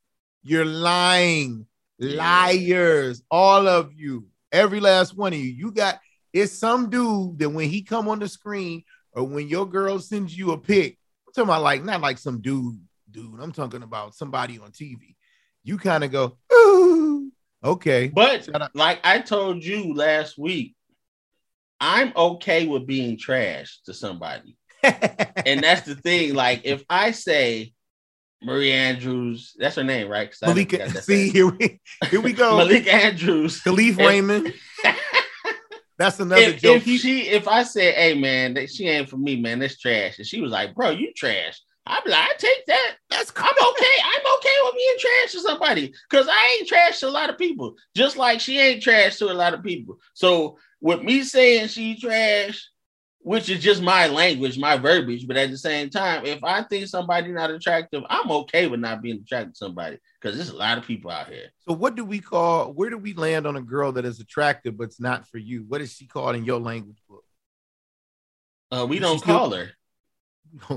you're lying. Liars, all of you, every last one of you. You got it's some dude that when he come on the screen or when your girl sends you a pic, I'm talking about like not like some dude, dude. I'm talking about somebody on TV. You kind of go, ooh, okay. But like I told you last week, I'm okay with being trash to somebody. And that's the thing. Like if I say Marie Andrews, that's her name, right? Malika, see here we here we go. Malik Andrews. Kalif If- Raymond. That's another if, joke. if she if I said, hey man, that she ain't for me, man, that's trash. And she was like, bro, you trash. I'm like, I take that. That's I'm okay. I'm okay with being trash to somebody because I ain't trash to a lot of people, just like she ain't trash to a lot of people. So with me saying she trash, which is just my language, my verbiage, but at the same time, if I think somebody not attractive, I'm okay with not being attracted to somebody because there's a lot of people out here. So what do we call? Where do we land on a girl that is attractive but's not for you? What is she called in your language book? Uh, we Is don't still- call her.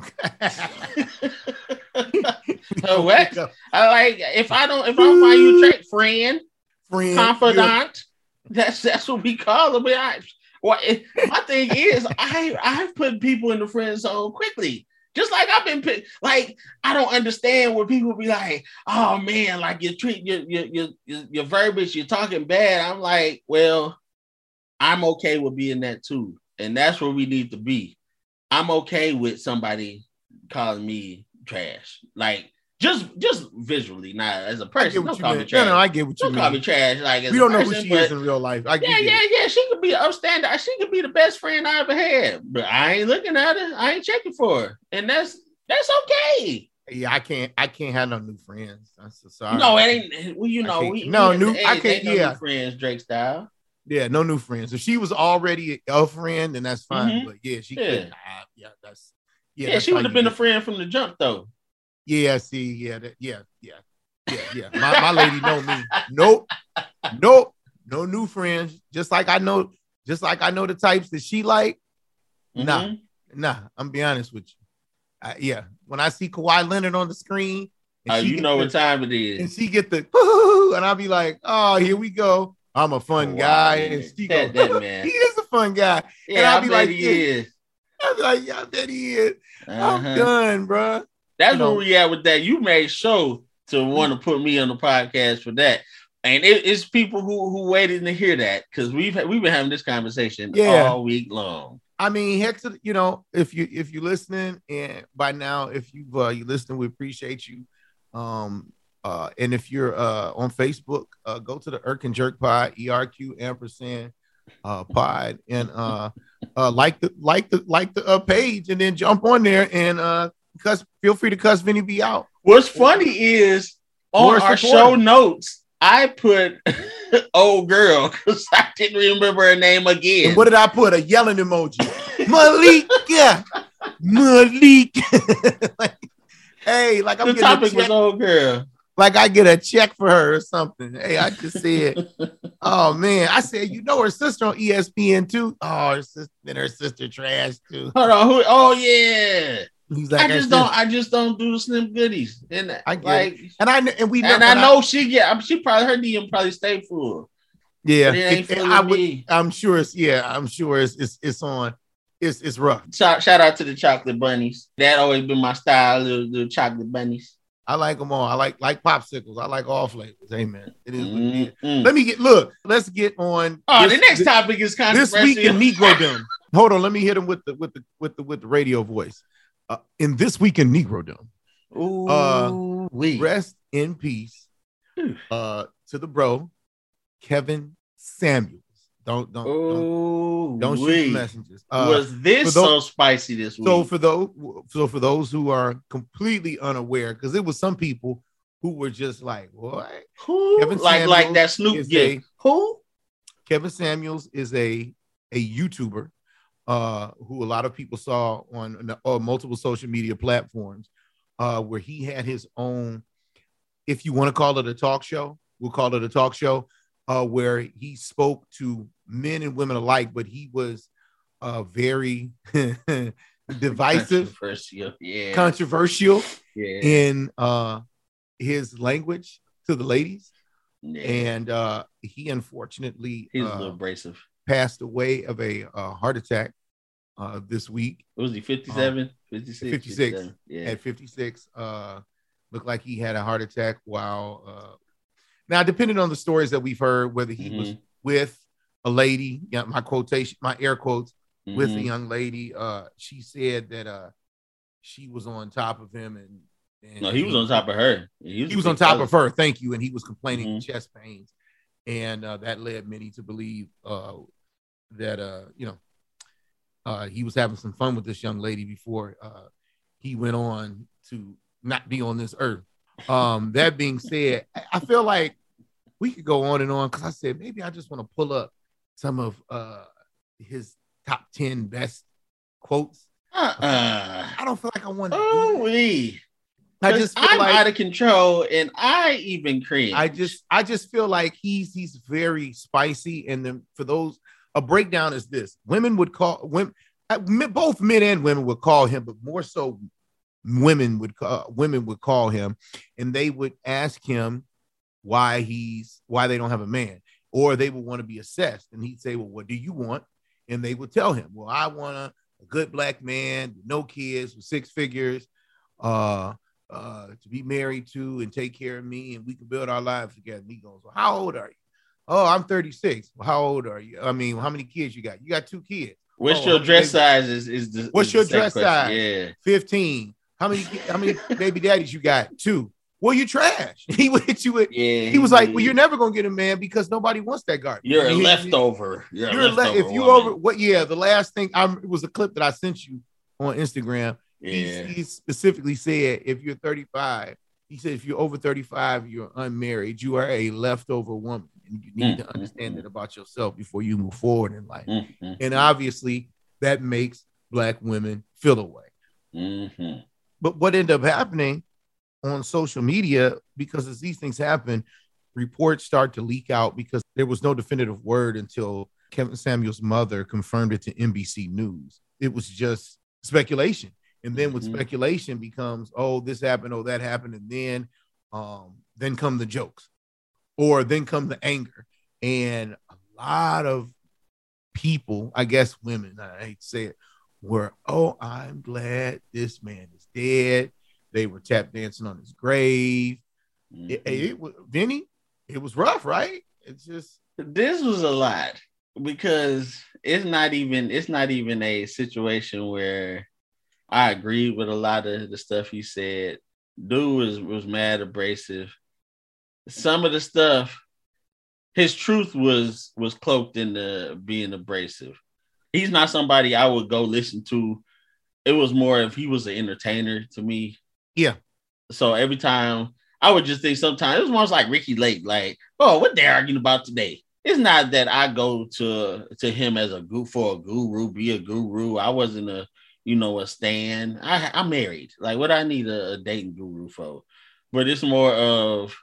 Okay. Uh, what? I like if I don't if I don't find you attractive, friend, Friend, confidant. That's that's what we call them. I, well, it, my thing is, I I've put people in the friend zone quickly. Just like I've been put, like I don't understand where people be like, "Oh man, like you treat your your your your, your verbiage, you're talking bad." I'm like, well, I'm okay with being that too, and that's where we need to be. I'm okay with somebody calling me trash, like just just visually, not as a person. Don't you call me mean. trash. No, no, I get what you Don't call me mean. trash. Like We don't know who she is in real life. I get yeah, it. yeah, yeah. She could be upstanding. She could be the best friend I ever had. But I ain't looking at her. I ain't checking for her. And that's that's okay. Yeah, I can't. I can't have no new friends. I'm so sorry. No, it ain't well, you know, we, no, we new- I can't- no yeah. new friends, Drake style. Yeah, no new friends. If she was already a friend, then that's fine. Mhm. But yeah, she Yeah. could. ah, yeah, that's yeah. Yeah, that's she would have been a friend from the jump though. Yeah, see, yeah, that, yeah, yeah, yeah, yeah. My, my lady know me. Nope, nope, no new friends. Just like I know, just like I know the types that she like. Nah. Mhm. Nah, I'm be honest with you. I, yeah, when I see Kawhi Leonard on the screen, she you know the- what time it is, and she get the and I'll be like, oh, here we go. I'm a fun Wow, guy, and she that, go, that man. he is a fun guy. Yeah, I'll I be like, he yeah. is. I'll be like, yeah, I bet he is. I'm Uh-huh. done, bro. That's you know. where we at with that. You made sure to want to put me on the podcast for that. And it, it's people who who waited to hear that because we've we've been having this conversation Yeah. all week long. I mean, heck, to you know, if you if you're listening and by now, if you uh, you listening, we appreciate you. Um, uh, and if you're uh on Facebook, uh, go to the Irk and Jerk Pod, ERQ ampersand uh pod, and uh, uh like the like the like the uh, page, and then jump on there and uh, cuss. Feel free to cuss Vinny B out. What's funny is on More our support. show notes, I put old girl because I didn't remember her name again. And what did I put? A yelling emoji. Malik, yeah. Malik. like, hey, like I'm the getting a topic was old girl. Like I get a check for her or something. Hey, I just said, oh man, I said, you know her sister on ESPN too. Oh, her sister and her sister trash too. Hold on, who? Oh yeah, like, I just don't. I just don't do the slim goodies, and I like, and I and we and know, I know she get. She probably her DM probably stay full. yeah. it it- I would. Me. I'm sure it's yeah. I'm sure it's it's it's on. It's it's rough. Shout, shout out to the chocolate bunnies. That always been my style, little, little chocolate bunnies. I like them all. I like like popsicles. I like all flavors. Amen. It is. what it is. Mm-mm. Let me get look. Let's get on. Oh, this- the next this- topic is kind of this week in Negrodom. Hold on, let me hit him with the with the with the with the radio voice. Uh, in this week in Negrodom, Ooh, Uh, wee. rest in peace Phew. uh, to the bro, Kevin Samuels. Don't don't don't, don't shoot the messengers. Uh, was this those- so spicy this week? so for those so for those who are completely unaware, because it was some people who were just like, what? who? Kevin like like Samuels that Snoop gift. Who? Kevin Samuels is a a YouTuber uh, who a lot of people saw on uh, multiple social media platforms, uh, where he had his own, if you want to call it a talk show, we'll call it a talk show, uh, where he spoke to men and women alike, but he was uh, very divisive, Controversial. Yeah. controversial yeah. in uh, his language to the ladies, yeah. and uh, he unfortunately He's uh, abrasive. passed away of a uh, heart attack uh, this week Was he 57? 56? 56. 57. Yeah. at 56. Uh, looked like he had a heart attack while. Now, depending on the stories that we've heard, whether he was Mhm. with a lady, yeah, my quotation, my air quotes, with a Mhm. young lady, uh, she said that uh, she was on top of him and. and No, he was on top of her. he was on top of her. Thank you, and he was complaining Mm-hmm. chest pains, and uh, that led many to believe uh, that uh, you know uh, he was having some fun with this young lady before uh, he went on to not be on this earth. Um, that being said, I- feel like we could go on and on because I said maybe I just want to pull up some of uh, his top ten best quotes. Uh-uh. I don't feel like I want to. Oh, we. I just feel I'm like out of control and I even cringe. I just I just feel like he's he's very spicy. And then for those a breakdown is this: women would call women uh, both men and women would call him, but more so women would call women would call him, and they would ask him why he's why they don't have a man, or they would want to be assessed, and he'd say, "Well, what do you want?" And they would tell him, "Well, I want a, a good black man, no kids, with six figures." Uh, uh, to be married to and take care of me, and we can build our lives together. And he goes, well, How old are you? Oh, I'm 36. Well, how old are you? I mean, how many kids you got? You got two kids. What's Oh, your dress size? Is is the What's is your dress question. size? Yeah. 15. How many how many baby daddies you got? Two. Well, you trash. He would hit you with Yeah. he was like, Well, you're never gonna get a man because nobody wants that garbage. You're a He- leftover. You're, You're a a le- leftover. if you over what yeah, the last thing I'm it was a clip that I sent you on Instagram. Yeah. He, he specifically said if you're 35, he said if you're over 35, you're unmarried, you are a leftover woman. And you need Mm, to understand that about yourself before you move forward in life. Mm, mm, And obviously, that makes black women feel away. mhm. But what ended up happening on social media, because as these things happen, reports start to leak out because there was no definitive word until Kevin Samuel's mother confirmed it to NBC News. It was just speculation. And then with Mhm. speculation becomes, oh, this happened, oh, that happened, and then um, then come the jokes, or then come the anger. And a lot of people, I guess women, I hate to say it, were, oh, I'm glad this man is dead. They were tap dancing on his grave. It, Mhm. it, was Vinny, it was rough, right? It's just this was a lot because it's not even it's not even a situation where I agree with a lot of the stuff he said. Dude was was mad abrasive. Some of the stuff, his truth was was cloaked in the being abrasive. He's not somebody I would go listen to. It was more if he was an entertainer to me. Yeah. So every time I would just think sometimes it was almost like Ricki Lake, like, oh, what they arguing about today? It's not that I go to to him as a guru for a guru, be a guru. I wasn't a you know a stand. I I'm married. Like, what I need a, a dating guru for? But it's more of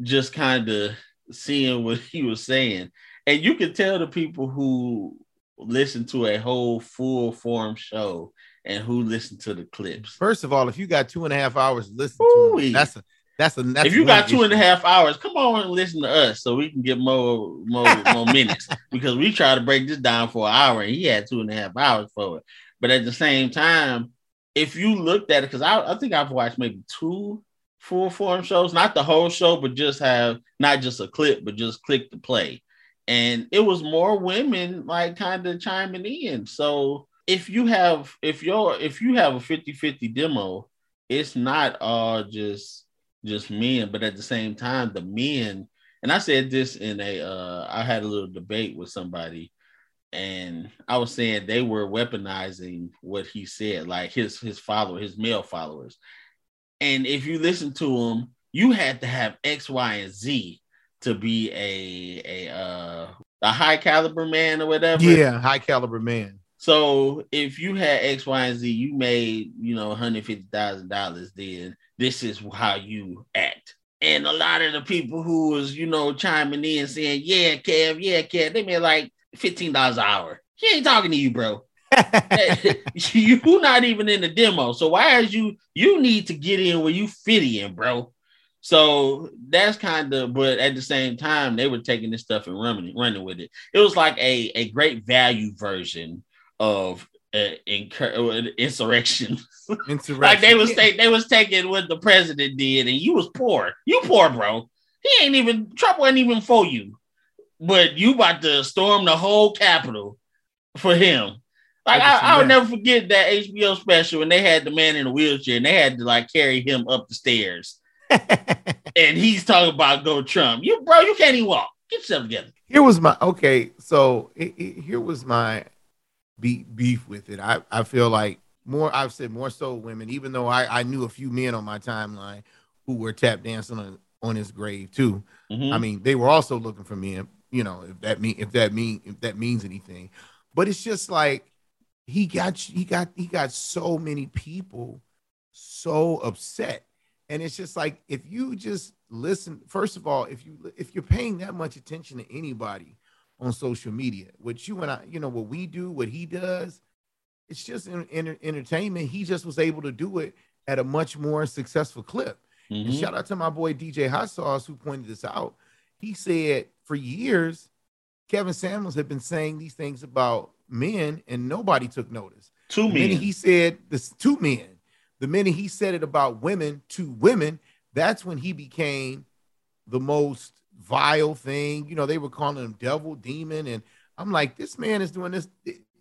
just kind of seeing what he was saying, and you can tell the people who listen to a whole full form show and who listen to the clips. First of all, if you got two and a half hours to listen to Ooh-wee. them, that's a that's a that's if you got two and a half hours, come on and listen to us so we can get more more more minutes because we try to break this down for an hour and he had two and a half hours for it. But at the same time, if you looked at it, because I, I think I've watched maybe two full form shows, not the whole show, but just have not just a clip, but just click to play. And it was more women like kind of chiming in. So if you have if you're if you have a 50-50 demo, it's not all just just men, but at the same time, the men, and I said this in a uh I had a little debate with somebody, and I was saying they were weaponizing what he said, like his his follower, his male followers. And if you listen to him, you had to have X, Y, and Z to be a a uh a high caliber man or whatever. yeah, high caliber man. So if you had X, Y, and Z, you made you know one hundred fifty thousand dollars. Then this is how you act. And a lot of the people who was you know chiming in saying, "Yeah, Kev, yeah, Kev," they made like fifteen dollars an hour. He ain't talking to you, bro. you not even in the demo. So why is you you need to get in where you fit in, bro? So that's kind of, but at the same time, they were taking this stuff and running running with it. It was like a a great value version of uh, incur- insurrection. Insurrection. like they was take, they was taking what the president did, and you was poor. You poor, bro. He ain't even Trump wasn't even for you, but you about to storm the whole Capitol for him. Like I I, would never forget that HBO special when they had the man in a wheelchair and they had to like carry him up the stairs, and he's talking about go Trump. You bro, you can't even walk. Get yourself together. here was my okay. So it, it- here was my beef beef with it. I I feel like more. I've said more so women, even though I I knew a few men on my timeline who were tap dancing on on his grave too. Mhm. I mean, they were also looking for men. You know, if that mean if that mean if that means anything, but it's just like he got he got he got so many people so upset, and it's just like if you just listen. First of all, if you if you're paying that much attention to anybody on social media, what you and I, you know, what we do, what he does, it's just in, in- entertainment. He just was able to do it at a much more successful clip. And Mhm. shout out to my boy DJ Hot Sauce who pointed this out. He said for years, Kevin Samuels had been saying these things about men and nobody took notice. Two men. he said this two men, the minute he said it about women to women, that's when he became the most vile thing. You know, they were calling him devil, demon. And I'm like, this man is doing this.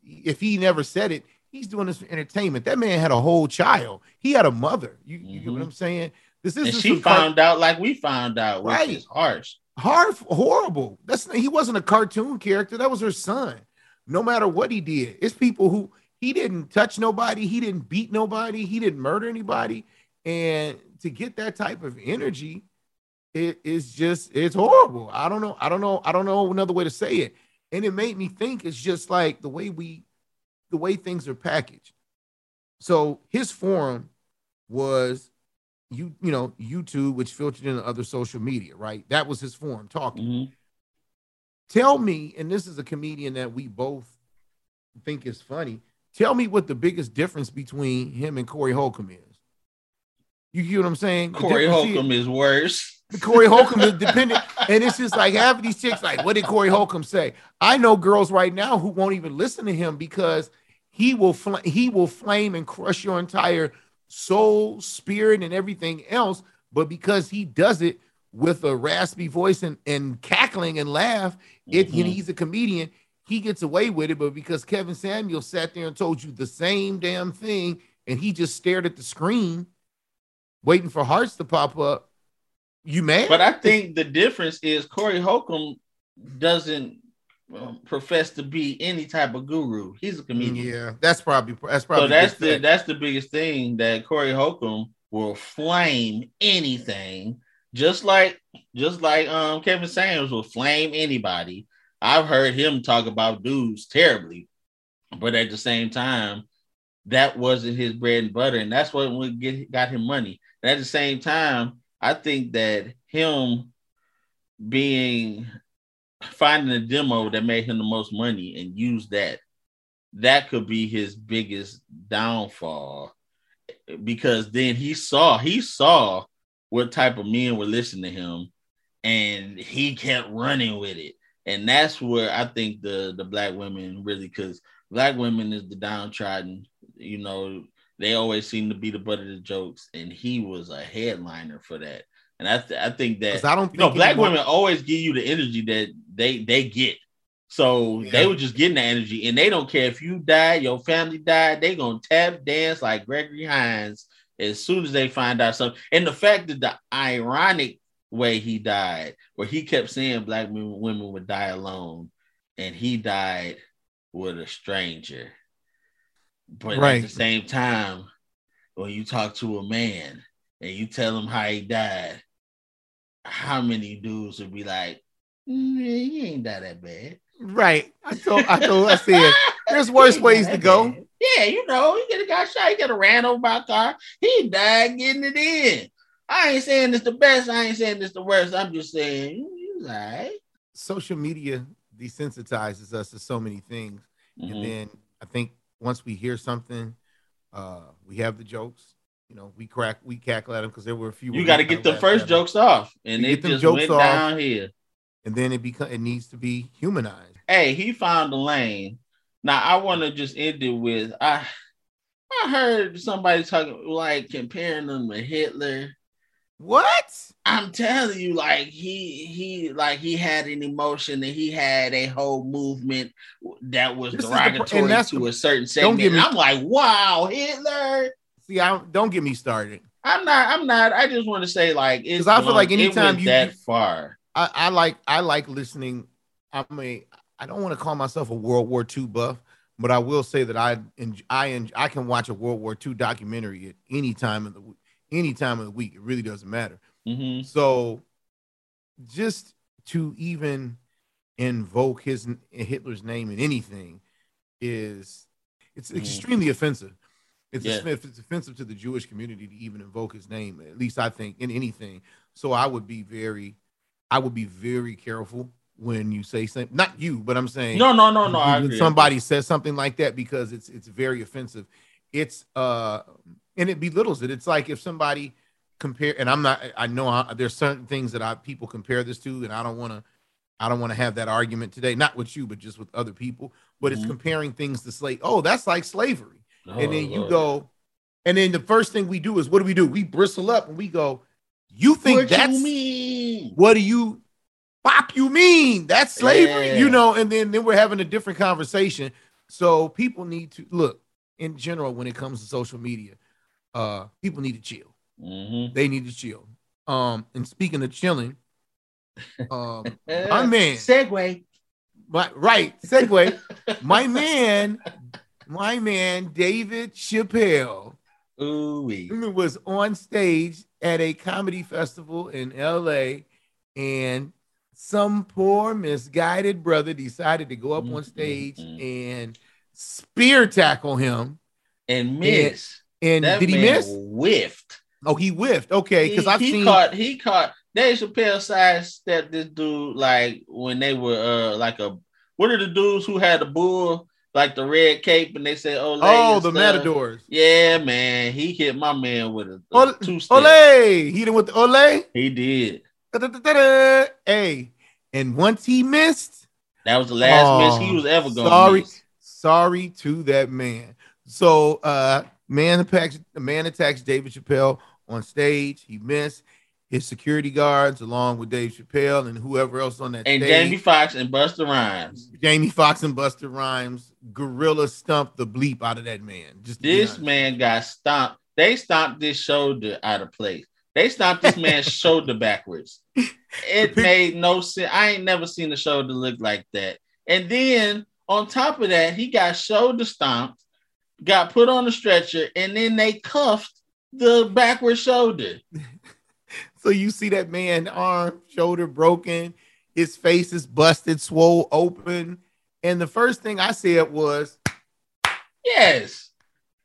If he never said it, he's doing this for entertainment. That man had a whole child. He had a mother. You, you get what. Mm-hmm. I'm saying? This is she found out like we found out, which Right. is harsh. hard horrible that's he wasn't a cartoon character that was her son no matter what he did it's people who he didn't touch nobody he didn't beat nobody he didn't murder anybody and to get that type of energy it is just it's horrible i don't know i don't know i don't know another way to say it and it made me think it's just like the way we the way things are packaged so his forum was you you know YouTube, which filtered into other social media, right? That was his forum talking. Mhm. Tell me, and this is a comedian that we both think is funny. Tell me what the biggest difference between him and Corey Holcomb is. You get what I'm saying? Corey Holcomb is worse. is- Corey Holcomb is dependent, and it's just like half of these chicks, like, what did Corey Holcomb say? I know girls right now who won't even listen to him because he will fl- he will flame and crush your entire soul, spirit, and everything else. But because he does it with a raspy voice and, and cackling and laugh, it you know, Mhm. he's a comedian, he gets away with it. But because Kevin Samuel sat there and told you the same damn thing, and he just stared at the screen, waiting for hearts to pop up, you mad? But I think the difference is Corey Holcomb doesn't um, profess to be any type of guru. He's a comedian. yeah, that's probably that's probably So that's the fact. that's the biggest thing that Corey Holcomb will flame anything just like just like um Kevin Samuels will flame anybody. I've heard him talk about dudes terribly, but at the same time, that wasn't his bread and butter, and that's what would get got him money. And at the same time, I think that him being finding a demo that made him the most money and use that, that could be his biggest downfall. Because then he saw he saw what type of men were listening to him, and he kept running with it. And that's where I think the the black women really because black women is the downtrodden, you know, they always seem to be the butt of the jokes, and he was a headliner for that. And I, th- I think that I don't you know black anyone- women always give you the energy that they they get. So Yeah. they were just getting the energy, and they don't care if you died, your family died. They gonna tap dance like Gregory Hines as soon as they find out something. And the fact that the ironic way he died, where he kept saying black women, women would die alone, and he died with a stranger. But Right. at the same time, when you talk to a man and you tell him how he died, how many dudes would be like, "Mm, he ain't die that bad. Right. I told I told I said there's worse ways to go. bad. Yeah, you know, he could have got shot, he could have ran over by a car, he died getting it in. I ain't saying it's the best, I ain't saying it's the worst. I'm just saying he's all right. social media desensitizes us to so many things. Mhm. And then I think once we hear something, uh, we have the jokes. You know, we crack, we cackle at them because there were a few. You got to get the first jokes off, and You it just jokes went off. down here. and then it become it needs to be humanized. hey, he found a lane. Now I want to just end it with I I heard somebody talking like comparing them to Hitler. What? I'm telling you, like he he like he had an emotion and he had a whole movement that was This is the to a certain segment. get me- I'm like, wow, Hitler. See, I don't get me started. I'm not. I'm not. I just want to say like it's. 'Cause I feel like anytime you- that far. I, I like I like listening. I mean, I don't want to call myself a World War II buff, but I will say that I I I can watch a World War II documentary at any time of the any time of the week. It really doesn't matter. hmm So, just to even invoke his Hitler's name in anything is it's Mhm. extremely offensive. It's, Yeah. it's offensive to the Jewish community to even invoke his name. At least I think in anything. So I would be very, I would be very careful when you say something. Not you, but I'm saying No, no, no, no. I when agree. somebody says something like that because it's it's very offensive. It's uh and it belittles it. It's like if somebody compare and I'm not I know I, there's certain things that I people compare this to and I don't want to I don't want to have that argument today not with you but just with other people but it's Mhm. comparing things to slave oh that's like slavery Oh, and then you Lord. go and then the first thing we do is what do we do we bristle up and we go you think What that's you what do you pop you mean that's slavery Yeah. you know and then then we're having a different conversation so people need to look in general when it comes to social media uh people need to chill Mhm. they need to chill um and speaking of chilling um my man segue. my, right segue my man my man david chappelle Ooh wee. was on stage at a comedy festival in LA and some poor misguided brother decided to go up on Mm, stage mm, and spear tackle him. And miss. And that did he miss? Whiffed. Oh, he whiffed. Okay, because I've he seen caught he caught Dave Chappelle sidestepped this dude like when they were uh like a what are the dudes who had the bull like the red cape and they said oh oh the matadors. yeah man he hit my man with a, a Ole, two step Ole, he did with the Ole. he did Da-da-da-da-da. Hey, and once he missed, that was the last Oh, miss he was ever gonna sorry. miss. sorry to that man. So uh man attacks the man attacks David Chappelle on stage. He missed his security guards along with Dave Chappelle and whoever else on that and stage. Jamie Foxx and Busta Rhymes Jamie Foxx and Busta Rhymes gorilla stumped the bleep out of that man. Just this man got stomped they stomped this shoulder out of place they stomped this man's shoulder backwards it made no sense. I ain't never seen a shoulder look like that. And then on top of that, he got shoulder stomped, got put on the stretcher, and then they cuffed the backward shoulder. so you see that man arm, shoulder broken, his face is busted, swole open. And the first thing I said was, Yes.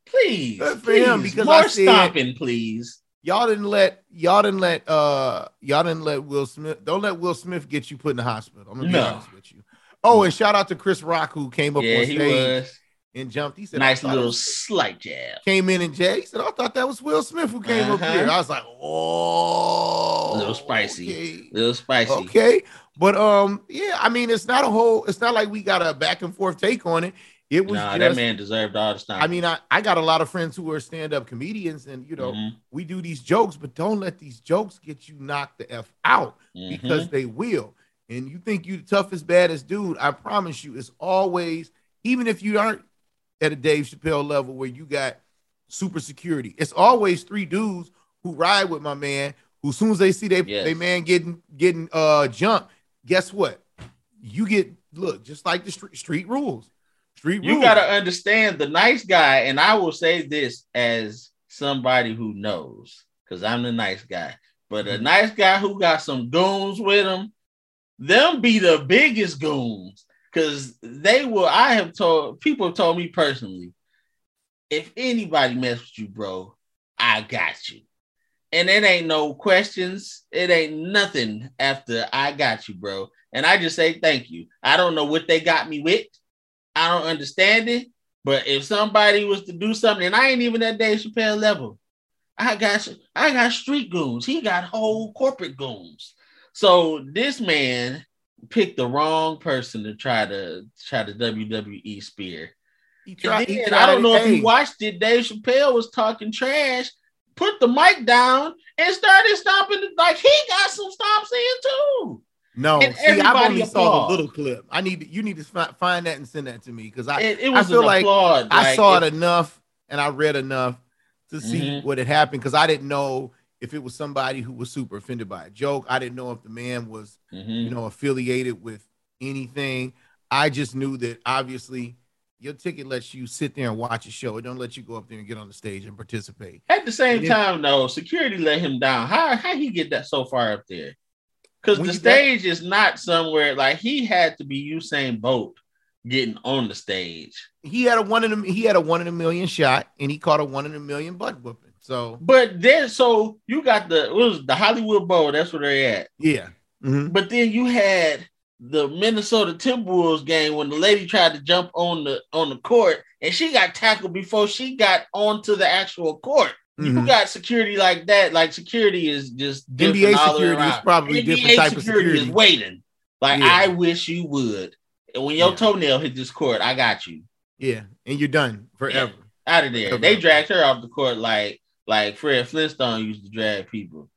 Please. Good for please. him, because More I said- stomping, please. y'all didn't let y'all didn't let uh y'all didn't let Will Smith don't let Will Smith get you put in the hospital. I'm gonna be No. honest with you. Oh, and shout out to Chris Rock who came up Yeah, on stage. And jumped. He said, Nice I thought it little slight jab. came in and Jay he said, I thought that was Will Smith who came up Uh-huh. here. I was like, oh, A little spicy. okay. little spicy. Okay. But um, yeah, I mean, it's not a whole, it's not like we got a back and forth take on it. It was Nah, just, that man deserved all the stomping. I mean, I, I got a lot of friends who are stand-up comedians, and you know, Mhm, we do these jokes, but don't let these jokes get you knocked the F out mhm. because they will. And you think you the toughest, baddest dude. I promise you, it's always, even if you aren't at a Dave Chappelle level where you got super security, it's always three dudes who ride with my man, who as soon as they see they, Yes. they man getting getting uh jumped, guess what? You get look, just like the street street rules. Street you rules. got to understand the nice guy, and I will say this as somebody who knows, because I'm the nice guy. But a Mhm. nice guy who got some goons with him, them be the biggest goons, because they will. I have told people have told me personally, if anybody mess with you, bro, I got you. And it ain't no questions. It ain't nothing after I got you, bro. And I just say thank you. I don't know what they got me with. I don't understand it. But if somebody was to do something, and I ain't even at Dave Chappelle level, I got I got street goons. He got whole corporate goons. So this man picked the wrong person to try to try to WWE spear. He tried- he tried I don't know it. if you watched it. Dave Chappelle was talking trash, put the mic down, and started stomping. Like he got some stomps in too. No, And see, everybody only saw applaud. the little clip. I need you need to fi- find that and send that to me because I It, it was feel like applaud. I saw it it- enough and I read enough to see Mhm. what had happened because I didn't know if it was somebody who was super offended by a joke. I didn't know if the man was Mhm. you know affiliated with anything. I just knew that obviously your ticket lets you sit there and watch a show. It don't let you go up there and get on the stage and participate. At the same time, though, security let him down. How how he get that so far up there? Because the you got- stage is not somewhere like he had to be Usain Bolt getting on the stage. He had a one in a he had a one in a million shot and he caught a one in a million butt whooping. So But then, so you got the it was the Hollywood Bowl. That's where they're at. yeah. Mhm. But then you had the Minnesota Timberwolves game when the lady tried to jump on the on the court and she got tackled before she got onto the actual court. You Mhm. got security like that. Like security is just different NBA all the way security is probably NBA different type of security security. is waiting. Like Yeah. I wish you would. And when your Yeah. toenail hit this court, I got you Yeah, and you're done forever. out of there. Okay. They dragged her off the court like like Fred Flintstone used to drag people.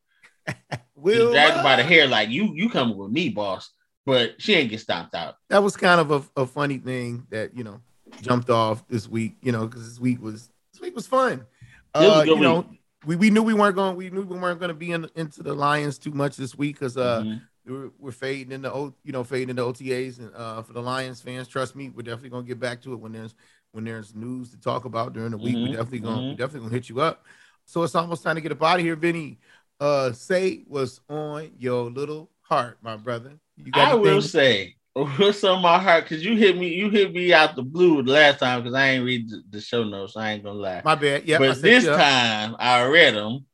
Will dragged by the hair like you you coming with me, boss. But she ain't get stomped out. that was kind of a, a funny thing that you know jumped off this week. You know, because this week was this week was fun. Uh, good you know, we, we knew we weren't going we knew we weren't going to be in, into the Lions too much this week because uh Mhm. we're, we're fading into O you know fading into OTAs and uh for the Lions fans, trust me, we're definitely gonna get back to it when there's when there's news to talk about during the week. We Mhm, definitely gonna we mhm. definitely gonna hit you up. So it's almost time to get up out of here, Vinny. Uh, say what's on your little heart, my brother. You got I will say what's on my heart because you hit me you hit me out the blue the last time because I ain't read the, show notes. I ain't gonna lie. My bad. Yeah, but this time I read them.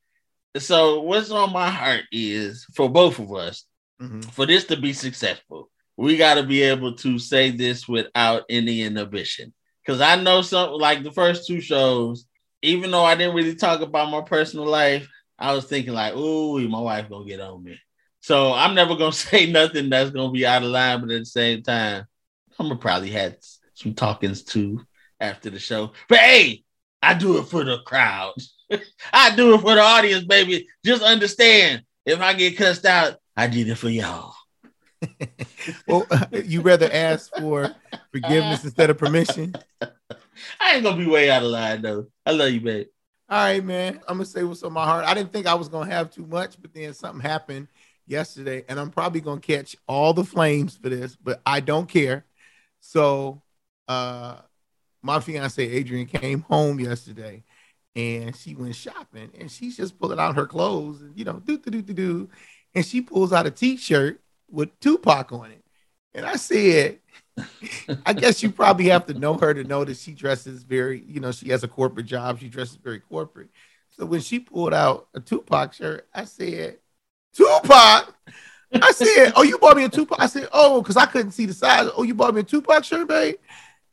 So what's on my heart is for both of us hmm for this to be successful, we got to be able to say this without any inhibition. Because I know something like the first two shows, even though I didn't really talk about my personal life, I was thinking like, "Ooh, my wife gonna get on me." So I'm never gonna say nothing that's gonna be out of line, but at the same time, I'm gonna probably have some talkings too after the show. But hey, I do it for the crowd. I do it for the audience, baby. Just understand if I get cussed out, I did it for y'all. Well, you rather ask for forgiveness instead of permission. I ain't gonna be way out of line though. I love you, babe. All right, man. I'm gonna say what's on my heart. I didn't think I was gonna have too much, but then something happened yesterday, and I'm probably gonna catch all the flames for this, but I don't care. So, uh, my fiance Adrian came home yesterday, and she went shopping and she's just pulling out her clothes and you know do do do do do and she pulls out a t-shirt with Tupac on it and I said I guess you probably have to know her to know that she dresses very you know she has a corporate job. She dresses very corporate. So when she pulled out a Tupac shirt I said Tupac? I said oh you bought me a Tupac? I said oh because I couldn't see the size. Oh you bought me a Tupac shirt babe?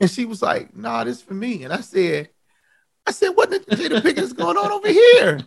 And she was like nah this for me. And I said I said, what the Jada is going on over here?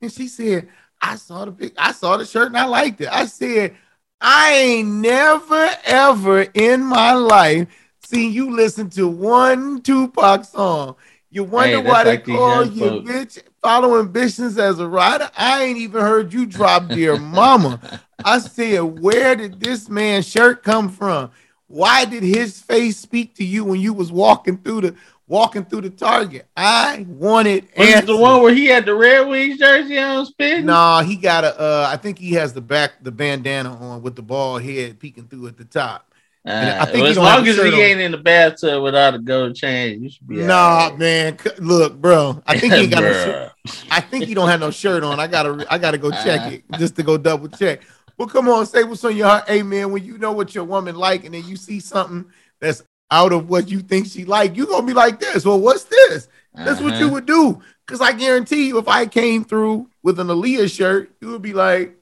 And she said, I saw the pic, I saw the shirt and I liked it. I said, I ain't never ever in my life seen you listen to one Tupac song. You wonder Hey, why they like call you folks. bitch following ambitions as a writer. I ain't even heard you drop dear mama. I said, where did this man's shirt come from? Why did his face speak to you when you was walking through the walking through the target? I wanted Was the one where he had the Red Wings jersey on spin? Nah, he got a. Uh, I think he has the back, the bandana on with the bald head peeking through at the top. And I Uh, think well, as long as he on. ain't in the bathtub without a gold chain, you should be. nah, man. Look, bro. I think he got no shirt. I think he don't have no shirt on. I gotta. I gotta go check Uh. it just to go double check. Well, come on, say what's on your heart. Man, when you know what your woman like, and then you see something that's out of what you think she like, you gonna be like this. Well, what's this? That's what you Uh-huh. would do. Cause I guarantee you, if I came through with an Aaliyah shirt, you would be like,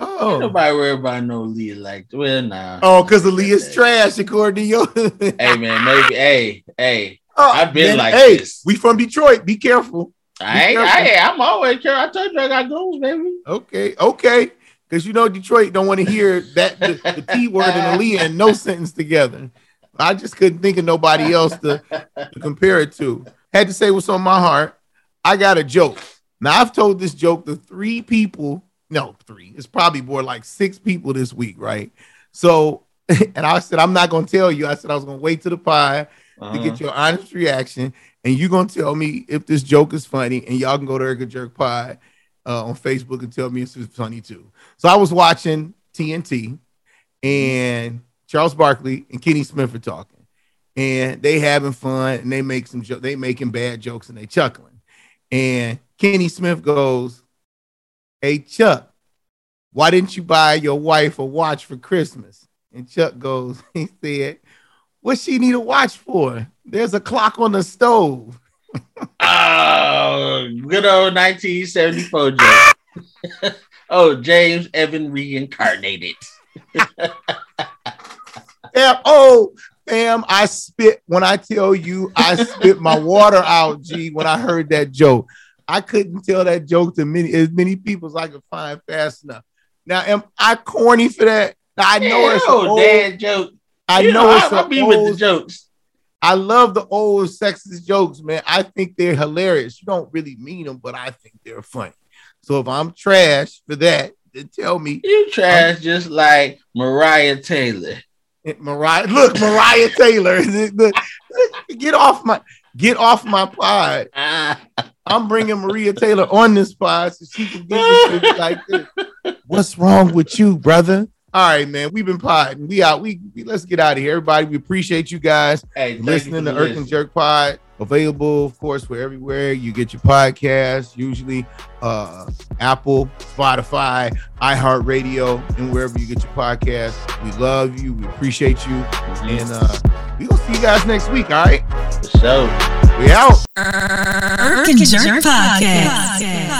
Ain't oh, nobody worry about no Leah like well nah. oh, because Aaliyah's trash according to you. Hey man, maybe hey, hey. Oh, I've been like hey, this. we from Detroit. Be careful. I ain't I ain't, I'm always care. I told you I got goals, baby. Okay, okay. Because you know Detroit don't want to hear that the, the T word and Aaliyah in no sentence together. I just couldn't think of nobody else to, to compare it to. Had to say what's on my heart. I got a joke. Now I've told this joke to three people. No, three. It's probably more like six people this week, right? So, and I said I'm not gonna tell you. I said I was gonna wait to the pie to Uh-huh. get your honest reaction, and you're gonna tell me if this joke is funny, and y'all can go to Irk and Jerk Pod uh, on Facebook and tell me if it's funny too. So I was watching TNT, and Charles Barkley and Kenny Smith are talking, and they having fun, and they make some jo- they making bad jokes, and they chuckling, and Kenny Smith goes, "Hey Chuck, why didn't you buy your wife a watch for Christmas?" And Chuck goes, he said, "What she need a watch for? There's a clock on the stove." Oh, good old 1974 joke. oh, James Evan reincarnated. Oh, fam, I spit when I tell you I spit my water out, G, when I heard that joke. I couldn't tell that joke to many as many people as I could find fast enough. Now, am I corny for that? Now, I know it's an oh, old, dad joke. I You know it's I, I an be with the old, jokes. I love the old sexist jokes, man. I think they're hilarious. You don't really mean them, but I think they're funny. So if I'm trash for that, then tell me You trash just like Mariah Taylor. Mariah. Look, Mariah Taylor. get off my get off my pod. I'm bringing Maria Taylor on this pod so she can get it to me like this. What's wrong with you, brother? All right, man. We've been podding. We out. We, we let's get out of here, everybody. We appreciate you guys hey, thank you listening to the Irk and. Jerk Pod. Available, of course, for everywhere you get your podcast. Usually, uh, Apple, Spotify, iHeartRadio, and wherever you get your podcast. We love you. We appreciate you, Mhm. and uh, we gonna see you guys next week. All right, For sure. we out. Irk and Jerk Podcast.